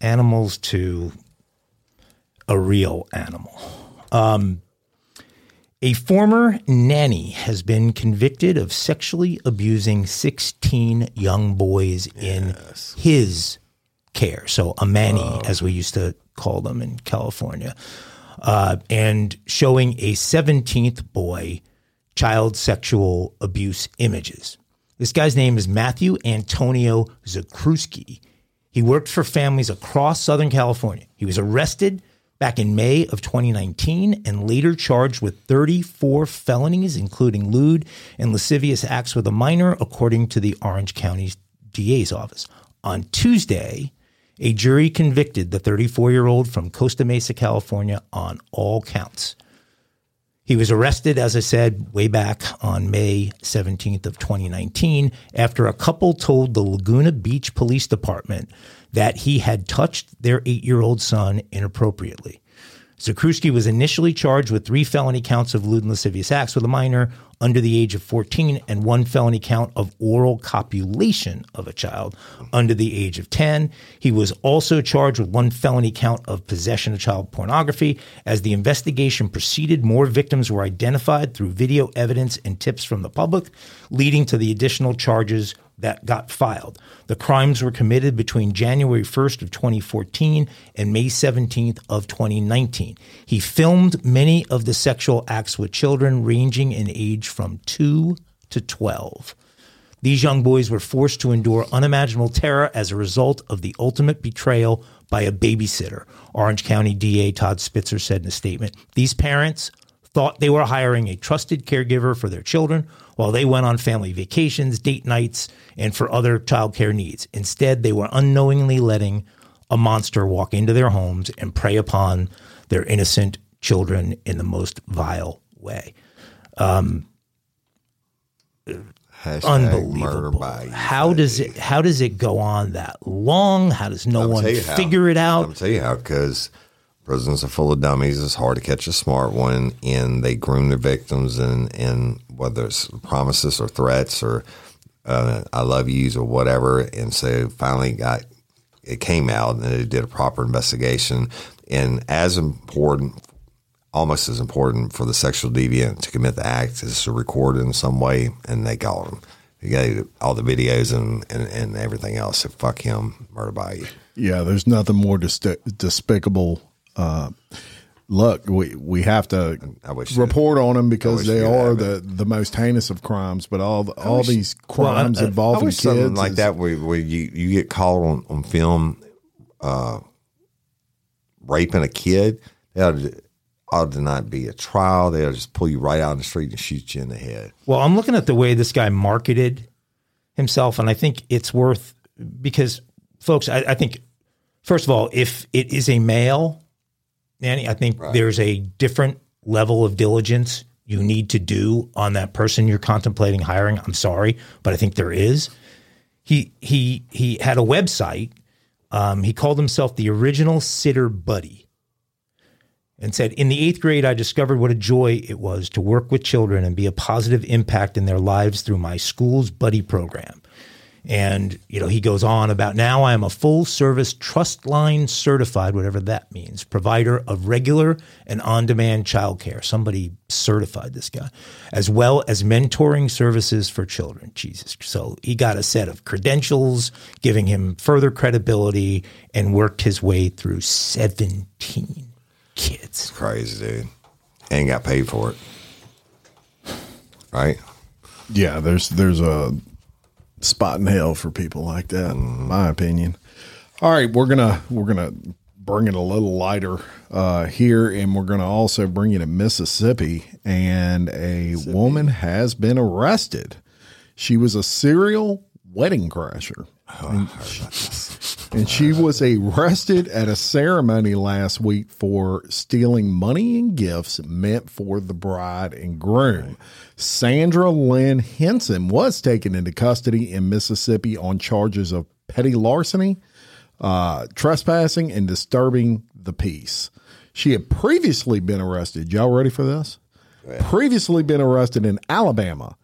animals to a real animal. Um, a former nanny has been convicted of sexually abusing 16 young boys in his care. So, a manny, as we used to call them in California, uh, and showing a 17th boy child sexual abuse images. This guy's name is Matthew Antonio Zakrzewski. He worked for families across Southern California. He was arrested back in May of 2019 and later charged with 34 felonies, including lewd and lascivious acts with a minor, according to the Orange County DA's office. On Tuesday, a jury convicted the 34 year old from Costa Mesa, California, on all counts. He was arrested, as I said, way back on May 17th of 2019 after a couple told the Laguna Beach Police Department that he had touched their eight year old son inappropriately. Zakrzewski was initially charged with three felony counts of lewd and lascivious acts with a minor under the age of 14 and one felony count of oral copulation of a child under the age of 10. He was also charged with one felony count of possession of child pornography. As the investigation proceeded, more victims were identified through video evidence and tips from the public, leading to the additional charges that got filed. The crimes were committed between January 1st of 2014 and May 17th of 2019. He filmed many of the sexual acts with children ranging in age from 2 to 12. These young boys were forced to endure unimaginable terror as a result of the ultimate betrayal by a babysitter. Orange County DA Todd Spitzer said in a statement, "These parents thought they were hiring a trusted caregiver for their children while they went on family vacations, date nights, and for other childcare needs. Instead, they were unknowingly letting a monster walk into their homes and prey upon their innocent children in the most vile way. Um, Hashtag Unbelievable. How does it how does it go on that long? How does no one you how. figure it out? I'll tell you how because prisons are full of dummies. It's hard to catch a smart one, and they groom their victims, and and whether it's promises or threats or uh, I love yous or whatever. And so finally got it came out, and they did a proper investigation. And as important, almost as important for the sexual deviant to commit the act is to record it in some way, and they got him. They got all the videos and, and, and everything else. So fuck him, murder by you. Yeah, there's nothing more dis- despicable. Uh, look, we we have to I wish report on them because they they are had the, the most heinous of crimes. But all the, all wish- these Well, I- crimes I- I involving wish kids something like is- that where, where you, you get caught on, on film uh, raping a kid. They ought to, ought not be a trial. They'll just pull you right out in the street and shoot you in the head. Well, I'm looking at the way this guy marketed himself, and I think it's worth because, folks, I, I think first of all, if it is a male, Nanny, I think there's a different level of diligence you need to do on that person you're contemplating hiring. I'm sorry, but I think there is. He he he had a website. Um, he called himself the original sitter buddy and said, In the eighth grade, I discovered what a joy it was to work with children and be a positive impact in their lives through my school's buddy program. And, you know, he goes on about now I am a full service trust line certified, whatever that means, provider of regular and on demand childcare. Somebody certified this guy, as well as mentoring services for children. Jesus. So he got a set of credentials, giving him further credibility, and worked his way through 17 kids. Crazy, dude. And got paid for it. Right? Yeah, there's there's a spot in hell for people like that, in my opinion. All right, we're gonna we're gonna bring it a little lighter uh, here, and we're gonna also bring you to Mississippi. And a woman has been arrested. She was a serial wedding crasher. And, and she was arrested at a ceremony last week for stealing money and gifts meant for the bride and groom. Sandra Lynn Henson was taken into custody in Mississippi on charges of petty larceny, uh, trespassing, and disturbing the peace. She had previously been arrested. Y'all ready for this? Previously been arrested in Alabama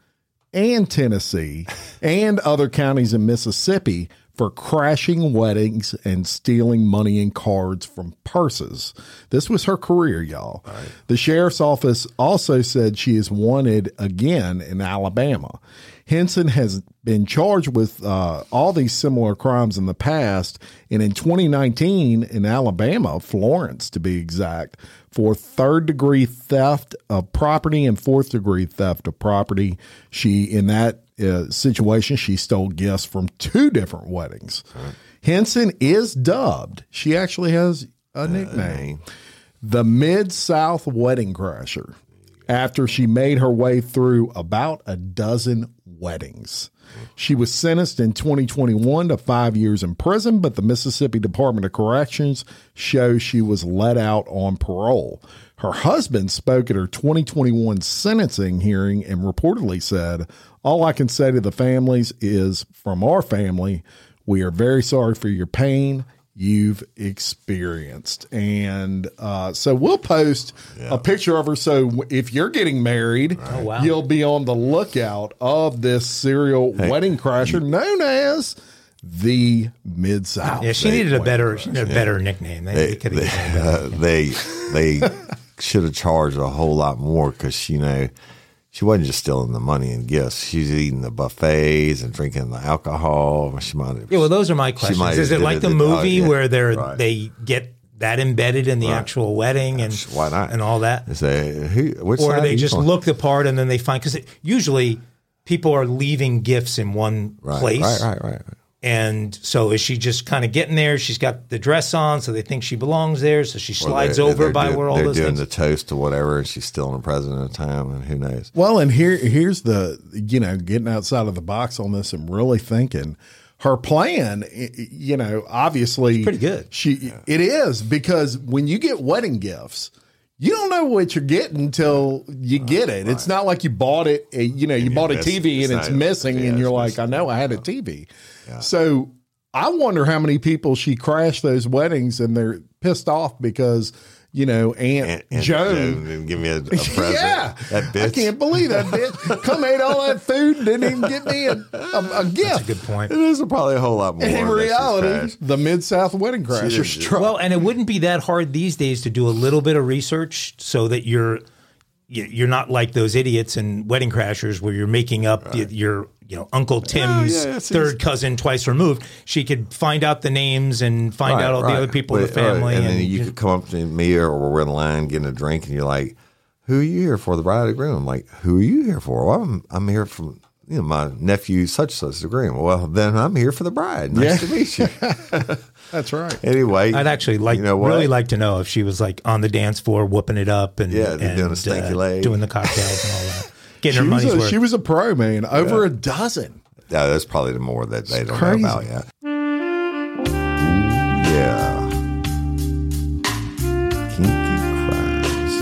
and Tennessee and other counties in Mississippi for crashing weddings and stealing money and cards from purses. This was her career, y'all. The sheriff's office also said she is wanted again in Alabama. Henson has been charged with uh, all these similar crimes in the past, and in 2019 in Alabama, Florence to be exact, for third degree theft of property and fourth degree theft of property. She, in that uh, situation, she stole gifts from two different weddings. Henson is dubbed, she actually has a nickname, the Mid South Wedding Crasher, after she made her way through about a dozen weddings. She was sentenced in 2021 to five years in prison, but the Mississippi Department of Corrections shows she was let out on parole. Her husband spoke at her 2021 sentencing hearing and reportedly said, All I can say to the families is from our family, we are very sorry for your pain you've experienced. And uh, so we'll post a picture of her. So if you're getting married, wow. you'll be on the lookout of this serial wedding crasher known as the Mid South. Yeah, she needed a better, she needed a better nickname. They, they could have given her a better Uh, they they should have charged a whole lot more because you know she wasn't just stealing the money and gifts. She was eating the buffets and drinking the alcohol. She might have. Yeah, well, those are my questions. Is it like the oh, movie yeah, where they're right. they get that embedded in the actual wedding and Why not? and all that, Is they who? Which or side do are they just on? look the part and then they find because usually people are leaving gifts in one right, place, Right, right, right. Right. and so is she just kind of getting there? She's got the dress on, so they think she belongs there, so she slides they're- over they're by doing- where all they're those doing things. the toast or whatever, and she's still in the president at the time, and who knows? Well, and here here's the you know getting outside of the box on this and really thinking her plan. i- i- You know, obviously pretty good. She it is because when you get wedding gifts. You don't know what you're getting until you get it. It's not like you bought it. You know, you bought a TV and it's missing, yeah, and you're like, I know I had a TV. So I wonder how many people she crashed those weddings, and they're pissed off because you know Aunt And, and Joan. didn't give me a, a present. Yeah, that bitch. I can't believe that bitch come ate all that food and didn't even get me a, a, a gift. That's a good point. It is probably a whole lot more. In reality, the Mid South Wedding Crashers didn't- truck. Well, and it mm-hmm. wouldn't be that hard these days to do a little bit of research so that you're you- you're not like those idiots and wedding crashers where you're making up y- your you know Uncle Tim's yeah, it's third cousin twice removed. She could find out the names and find Right, out all right. the other people in the But, uh, family. and, and then you could come up to me or we're in line getting a drink, and you're like, "Who are you here for?" The bride and groom. I'm like, "Who are you here for?" Well, I'm, I'm here from you know my nephew such such the groom. Well, then I'm here for the bride. Nice to meet you. That's right. anyway, I'd actually like you know what? really like to know if she was like on the dance floor whooping it up and Yeah, and, doing a stinky uh, leg. doing the cocktails and all that, getting She her was, money's a, worth. she was a pro man, over a dozen. Yeah, that's probably the more that they don't crazy. know about yet. Ooh, yeah. Kinky crimes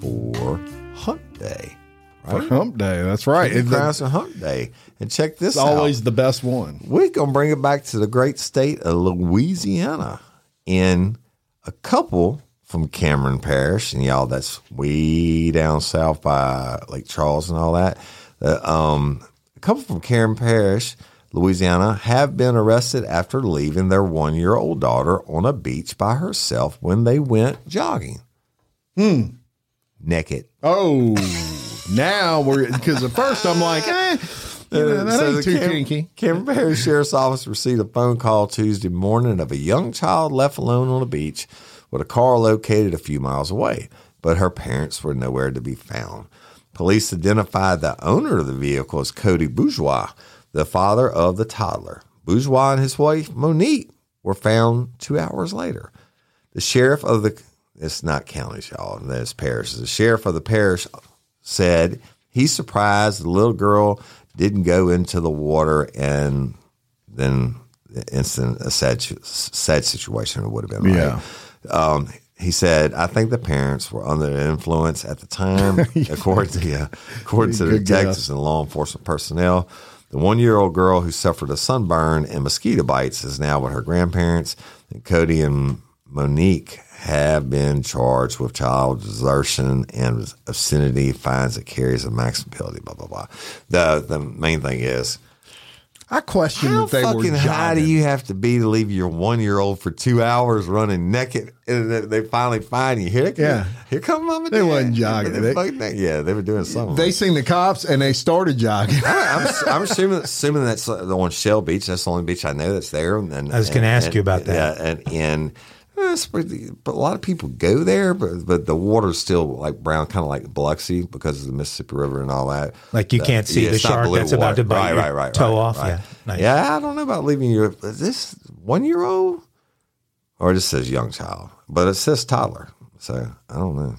for Hump Day. For Right? Hump Day, that's right. Kinky It- crimes for Hump Day. And check this it's out. always the best one. We're going to bring it back to the great state of Louisiana. And a couple from Cameron Parish, and y'all, that's way down south by Lake Charles and all that. Uh, um, a couple from Cameron Parish, Louisiana, have been arrested after leaving their one year old daughter on a beach by herself when they went jogging. Hmm. Naked. Oh, now we're because at first I'm like, eh, you know, that So ain't too Cam- kinky. Cameron Parish Sheriff's Office received a phone call Tuesday morning of a young child left alone on a beach with a car located a few miles away, but her parents were nowhere to be found. Police identified the owner of the vehicle as Cody Bourgeois, the father of the toddler. Bourgeois and his wife, Monique, were found two hours later. The sheriff of the it's not counties, y'all. That's parishes. The sheriff of the parish said he's surprised the little girl didn't go into the water and then the instant a sad sad situation would have been. Right? Yeah. Um, he said, "I think the parents were under the influence at the time, according to according to the detectives and law enforcement personnel." The one-year-old girl who suffered a sunburn and mosquito bites is now with her grandparents. And Cody and Monique have been charged with child desertion and obscenity fines that carries a maximum penalty. Blah blah blah. The the main thing is I question how that they were fucking high do you have to be to leave your one year old for two hours running naked, and they finally find you? Here, Yeah. here come mom and They dad. wasn't jogging. They They- fucking yeah, they were doing something. They seen the cops and they started jogging. I'm, I'm assuming assuming that's the on Shell Beach. That's the only beach I know that's there. And I was gonna ask and- you about that. Yeah, and and uh, it's pretty- but a lot of people go there, but but the water's still like brown, kind of like Biloxi because of the Mississippi River and all that. Like you Uh, can't see yeah, the it's shark blue that's about to bite right, your right, right, toe right, off. right. Yeah, nice. Yeah, I don't know about leaving your is this one year old or it just says young child, but it says toddler. So I don't know.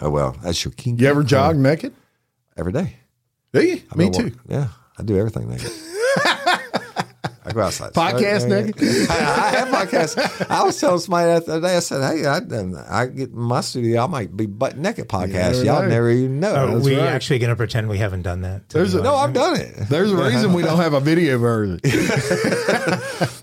Oh well, that's your king. You ever jog naked? every day? Do you? I Me too. what- Yeah, I do everything naked. I go outside. Podcast I, naked? I, I have podcasts. I was telling somebody the other day. I said, "Hey, I, I get in my studio. I might be butt naked podcast. never Y'all know. never even know." Are That's we right. actually going to pretend we haven't done that? There's a- no, I've done it. There's a reason we don't have a video version.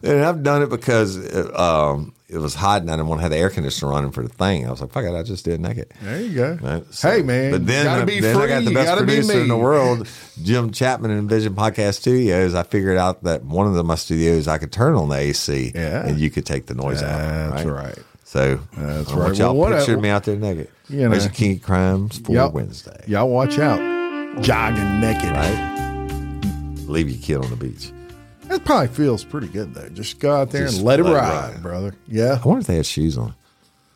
And I've done it because uh, um, it was hot and I didn't want to have the air conditioner running for the thing. I was like, fuck it, I just did naked. There you go. Right? So- Hey, man, But then, gotta be then I got the best gotta be producer in the world, Jim Chapman in Vision Podcast Studios. I figured out that one of the, my studios I could turn on the AC, Yeah. and you could take the noise out. That's right. So That's I right. want y'all Well, what- pictured me out there naked. You know. There's King Crimes for Yep. Wednesday. Y'all watch out. Jogging naked. Right? Leave your kid on the beach. That probably feels pretty good though. Just go out there Just and let it let it ride, ride. brother. Yeah. I wonder if they had shoes on.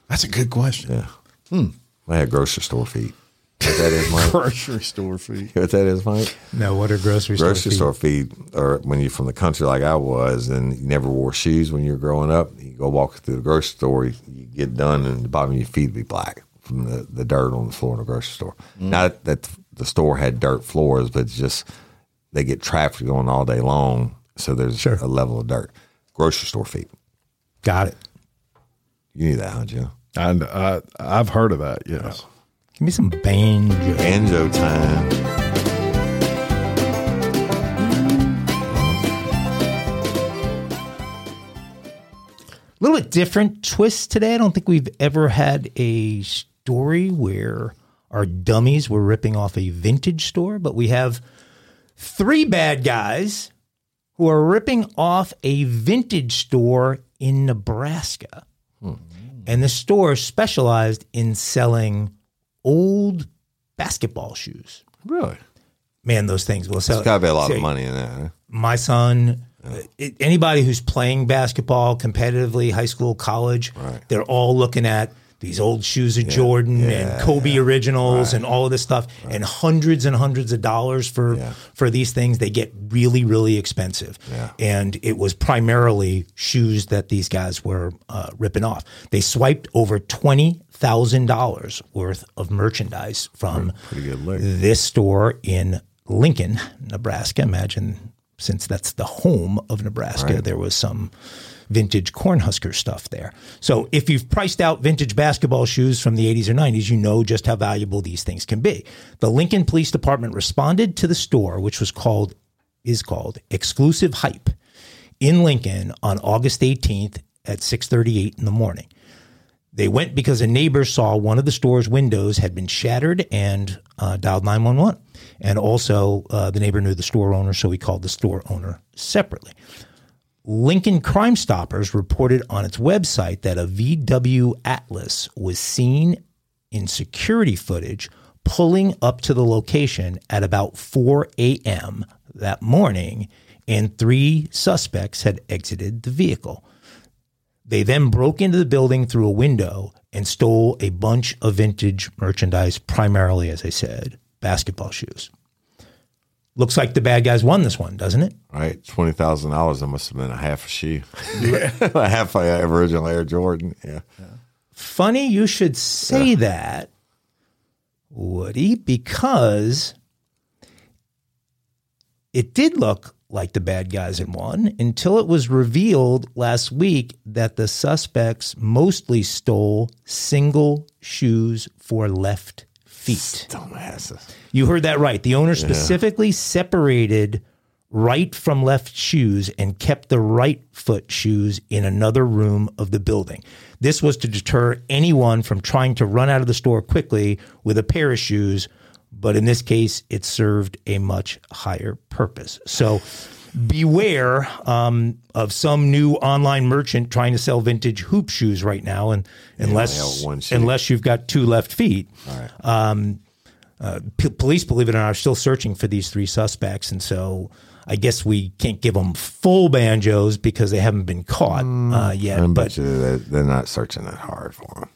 That's a good question. Yeah. Hmm. They had grocery store feet. What that is, Mike? Grocery store feet. what that is, Mike? No, what are grocery, grocery store store feed, or when you're from the country like I was, and you never wore shoes when you were growing up, you go walk through the grocery store, you, you get done, and the bottom of your feet be black from the, the dirt on the floor in the grocery store. Not that the store had dirt floors, but it's just they get traffic going all day long, so there's a level of dirt. Grocery store feet. Got it. You knew that, huh, Joe? And uh, I've heard of that. Yes. Give me some banjo. Banjo time. A little bit different twist today. I don't think we've ever had a story where our dummies were ripping off a vintage store, but we have three bad guys who are ripping off a vintage store in Nebraska. And the store specialized in selling old basketball shoes. Really? Man, those things will sell. There's got to be a lot say, of money in that. Huh? My son, uh, it, anybody who's playing basketball competitively, high school, college, they're all looking at these old shoes of Jordan and Kobe originals and all of this stuff, and hundreds and hundreds of dollars for for these things. They get really, really expensive, and it was primarily shoes that these guys were uh, ripping off. They swiped over twenty thousand dollars worth of merchandise from Pretty good lick. this store in Lincoln, Nebraska. Imagine since that's the home of Nebraska, there was some vintage Cornhusker stuff there. So if you've priced out vintage basketball shoes from the 80s or 90s, you know just how valuable these things can be. The Lincoln Police Department responded to the store, which was called is called Exclusive Hype in Lincoln on August 18th at 6:38 in the morning. They went because a neighbor saw one of the store's windows had been shattered and uh, dialed 911. And also, uh, the neighbor knew the store owner, so he called the store owner separately. Lincoln Crime Stoppers reported on its website that a VW Atlas was seen in security footage pulling up to the location at about 4 a.m. that morning, and three suspects had exited the vehicle. They then broke into the building through a window and stole a bunch of vintage merchandise, primarily, as I said, basketball shoes. Looks like the bad guys won this one, doesn't it? Right, twenty thousand dollars. That must have been a half a shoe, a half a uh, original Air Jordan. Yeah, Funny you should say that, Woody, because it did look like the bad guys had won until it was revealed last week that the suspects mostly stole single shoes for left feet. dumbasses. You heard that right. The owner specifically separated right from left shoes and kept the right foot shoes in another room of the building. This was to deter anyone from trying to run out of the store quickly with a pair of shoes, but in this case, it served a much higher purpose. So beware um, of some new online merchant trying to sell vintage hoop shoes right now, and unless have one shoe. unless you've got two left feet. Um, uh, p- police, believe it or not, are still searching for these three suspects, and so I guess we can't give them full banjos because they haven't been caught uh, yet. I but they're, they're not searching that hard for them.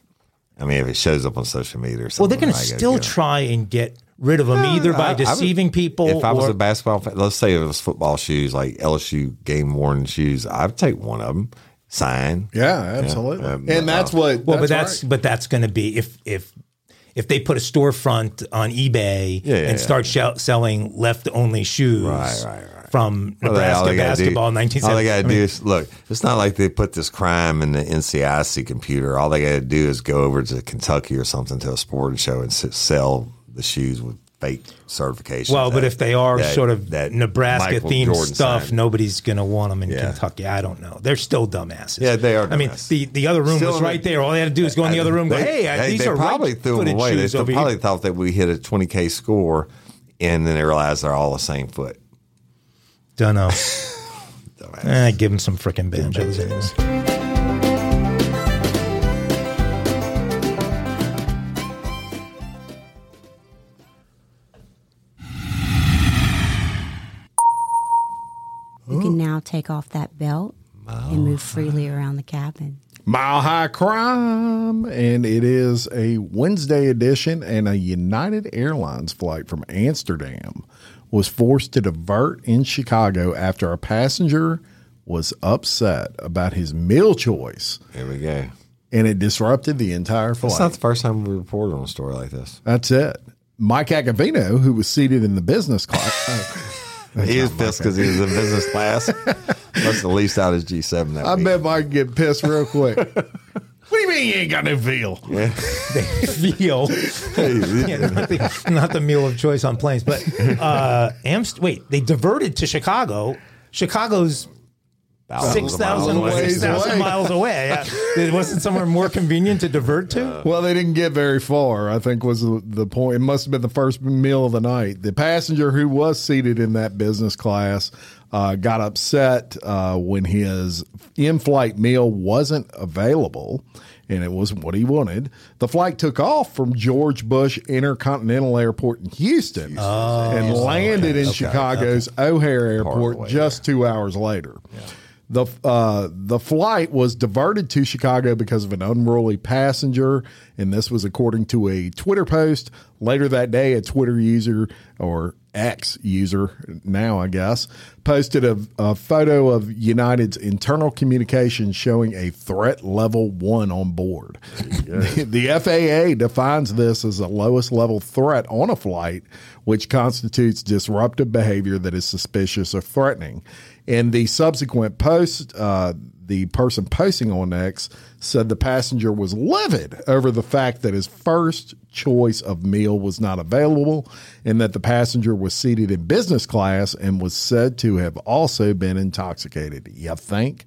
I mean, if it shows up on social media or well, they're going to still try and get rid of them either I- by I would- deceiving people. If I was or, a basketball fan, let's say it was football shoes, like LSU game worn shoes, I'd take one of them, sign. Yeah, absolutely. Um, and that's uh, what. well, but that's right. but that's going to be if if if they put a storefront on eBay Yeah, yeah, and start shell selling left only shoes Right, right, right. from Well, all Nebraska they gotta basketball do, 1970. All they got to I mean, do is look. It's not like they put this crime in the NCIC computer. All they got to do is go over to Kentucky or something to a sporting show and sell the shoes with fake certification. Well, but if they are that- sort of that Nebraska themed stuff, signed. nobody's going to want them in Yeah. Kentucky. I don't know. They're still dumbasses. Yeah, they are I mean, the, the other room Still was right there. All they had to do is go in the other room. and Go, hey, they, these they are probably right threw them away. They still probably here. thought that we hit a 20k score, and then they realized they're all the same foot. Don't know. Dumbass. eh, give them some freaking banjos. Take off that belt and move freely around the cabin. Mile High Crime, and it is a Wednesday edition. And a United Airlines flight from Amsterdam was forced to divert in Chicago after a passenger was upset about his meal choice, Here we go. and it disrupted the entire flight. It's flight. not the first time we reported on a story like this. That's it. Mike Agovino, who was seated in the business class. he was pissed because he was in business class. Must have leased out his G7 that I week. bet Mike get pissed real quick. what do you mean you ain't got no feel? They feel yeah, not, the, not the meal of choice on planes, but uh, Amst- wait, they diverted to Chicago. Chicago's Six of miles away. six thousand miles away. Yeah. It wasn't somewhere more convenient to divert to. Well, they didn't get very far. I think was the, the point. It must have been the first meal of the night. The passenger who was seated in that business class uh, got upset uh, when his in-flight meal wasn't available, and it wasn't what he wanted. The flight took off from George Bush Intercontinental Airport in Houston and landed in Chicago's O'Hare Airport just two hours later. The uh, the flight was diverted to Chicago because of an unruly passenger, and this was according to a Twitter post. Later that day, a Twitter user or X user now, I guess, posted a, a photo of United's internal communications showing a threat level one on board. the, the FAA defines this as the lowest level threat on a flight, which constitutes disruptive behavior that is suspicious or threatening. In the subsequent post, uh, the person posting on X said the passenger was livid over the fact that his first choice of meal was not available and that the passenger was seated in business class and was said to have also been intoxicated. You think?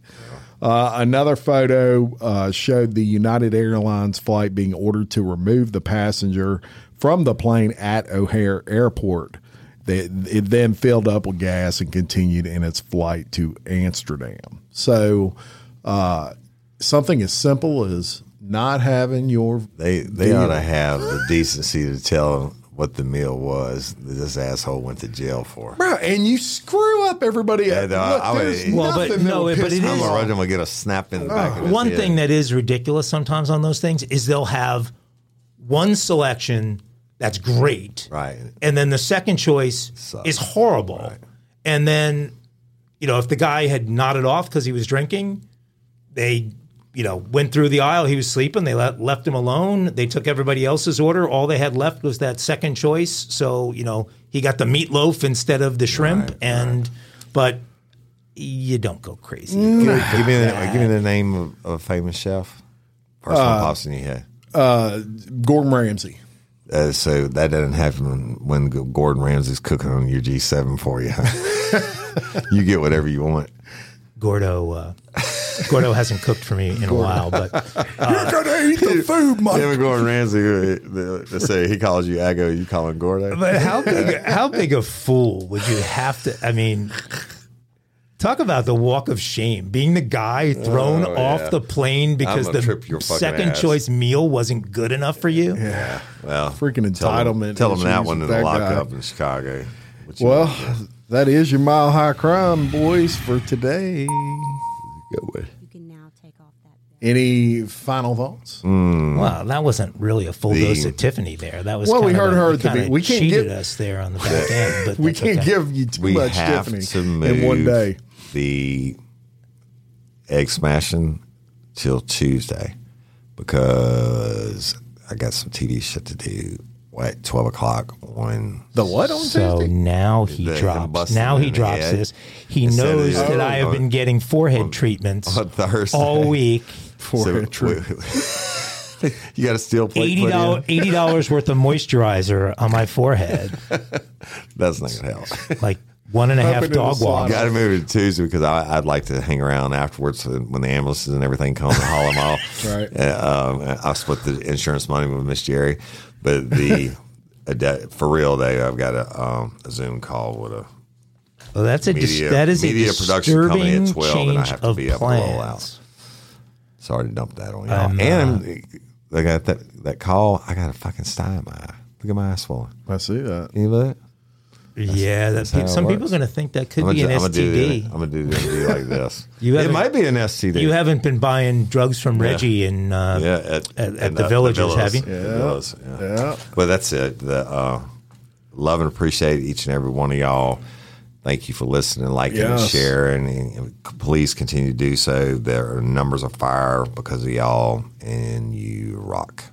Uh, another photo uh, showed the United Airlines flight being ordered to remove the passenger from the plane at O'Hare Airport. They, it then filled up with gas and continued in its flight to Amsterdam. So, uh, something as simple as not having your They they ought to have the decency to tell what the meal was that this asshole went to jail for. Bro, and you screw up everybody. Yeah, Look, no, I would- there's Well, but nothing no, that'll but piss it me is- I'm gonna get a snap in the back of his One head. thing that is ridiculous sometimes on those things is they'll have one selection that's great, Right. and then the second choice Sucks. is horrible, and then you know if the guy had nodded off because he was drinking, they you know went through the aisle. He was sleeping. They let, left him alone. They took everybody else's order. All they had left was that second choice. So you know he got the meatloaf instead of the shrimp, and but you don't go crazy. give, me the, give me the name of, of a famous chef. First one pops in your head. Uh, Gordon Ramsay. Uh, so that doesn't happen when Gordon Ramsay's cooking on your G7 for you. you get whatever you want. Gordo, uh, Gordo hasn't cooked for me in a while, but You're gonna eat the food, Mike. Him and Gordon Ramsay, uh, they, they say he calls you Ago, you call him Gordo. but how big how big a fool would you have to? I mean, talk about the walk of shame, being the guy thrown Oh, off yeah. the plane because the trip your fucking second ass. choice meal wasn't good enough for you. Yeah. Well, Freaking entitlement Tell him that one in with the lockup in Chicago. Well, that is your mile high crime, boys, for today. go with. You can now take off that belt. Any final thoughts? Hmm. Well, that wasn't really a full The- dose of Tiffany there. That was Well, we heard a- her the kinda we can't cheated get- us there on the back end, but We can't okay. give you too We much Tiffany to in one day. The egg smashing till Tuesday because I got some TV shit to do at 12 o'clock on The what on So Tuesday? now he The- drops. Now he drops head. this. He Instead knows the- that I have on- been getting forehead on- treatments on Thursday. all week. Forehead treatment. you got a steel plate Eighty dollars, eighty dollars worth of moisturizer on my forehead, That's not gonna help. like one and a half dog the walk. Got to move it to Tuesday because I, I'd like to hang around afterwards when the ambulances and everything come and haul them off. Right. Uh, um, I'll split the insurance money with Miss Jerry, but the a for real though, I've got a, um, a Zoom call with a Well, that's a dis- Media- that is a media production company at disturbing 12 and I change have to of be up and roll plans. Sorry to dump that on y'all. I'm, and I got that that call. I got a fucking sty in my eye. Look at my eye swollen. I see that. Can you believe it? Yeah, that that's pe- it some people are going to think that could I'm be an gonna, do STD. I'm gonna do the like this. You it haven't- might be an STD. You haven't been buying drugs from Reggie and uh, yeah, at, at, at at the Villagers, Villas. have you? Yeah, the Villas, yeah. Yeah. But that's it. The uh, love and appreciate each and every one of y'all. Thank you for listening, liking, and sharing. And please continue to do so. There are numbers of fire because of y'all, and you rock.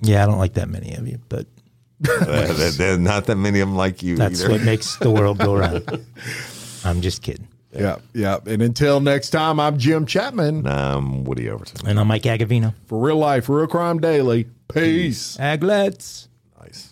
Yeah, I don't like that many of you, but Uh, there- There's not that many of them like you that's either. what makes the world go round. I'm just kidding. Yeah, yeah. And until next time, I'm Jim Chapman I'm Woody Overton. And I'm Mike Agovino. for Real Life, Real Crime Daily. Peace. Aglets. Nice.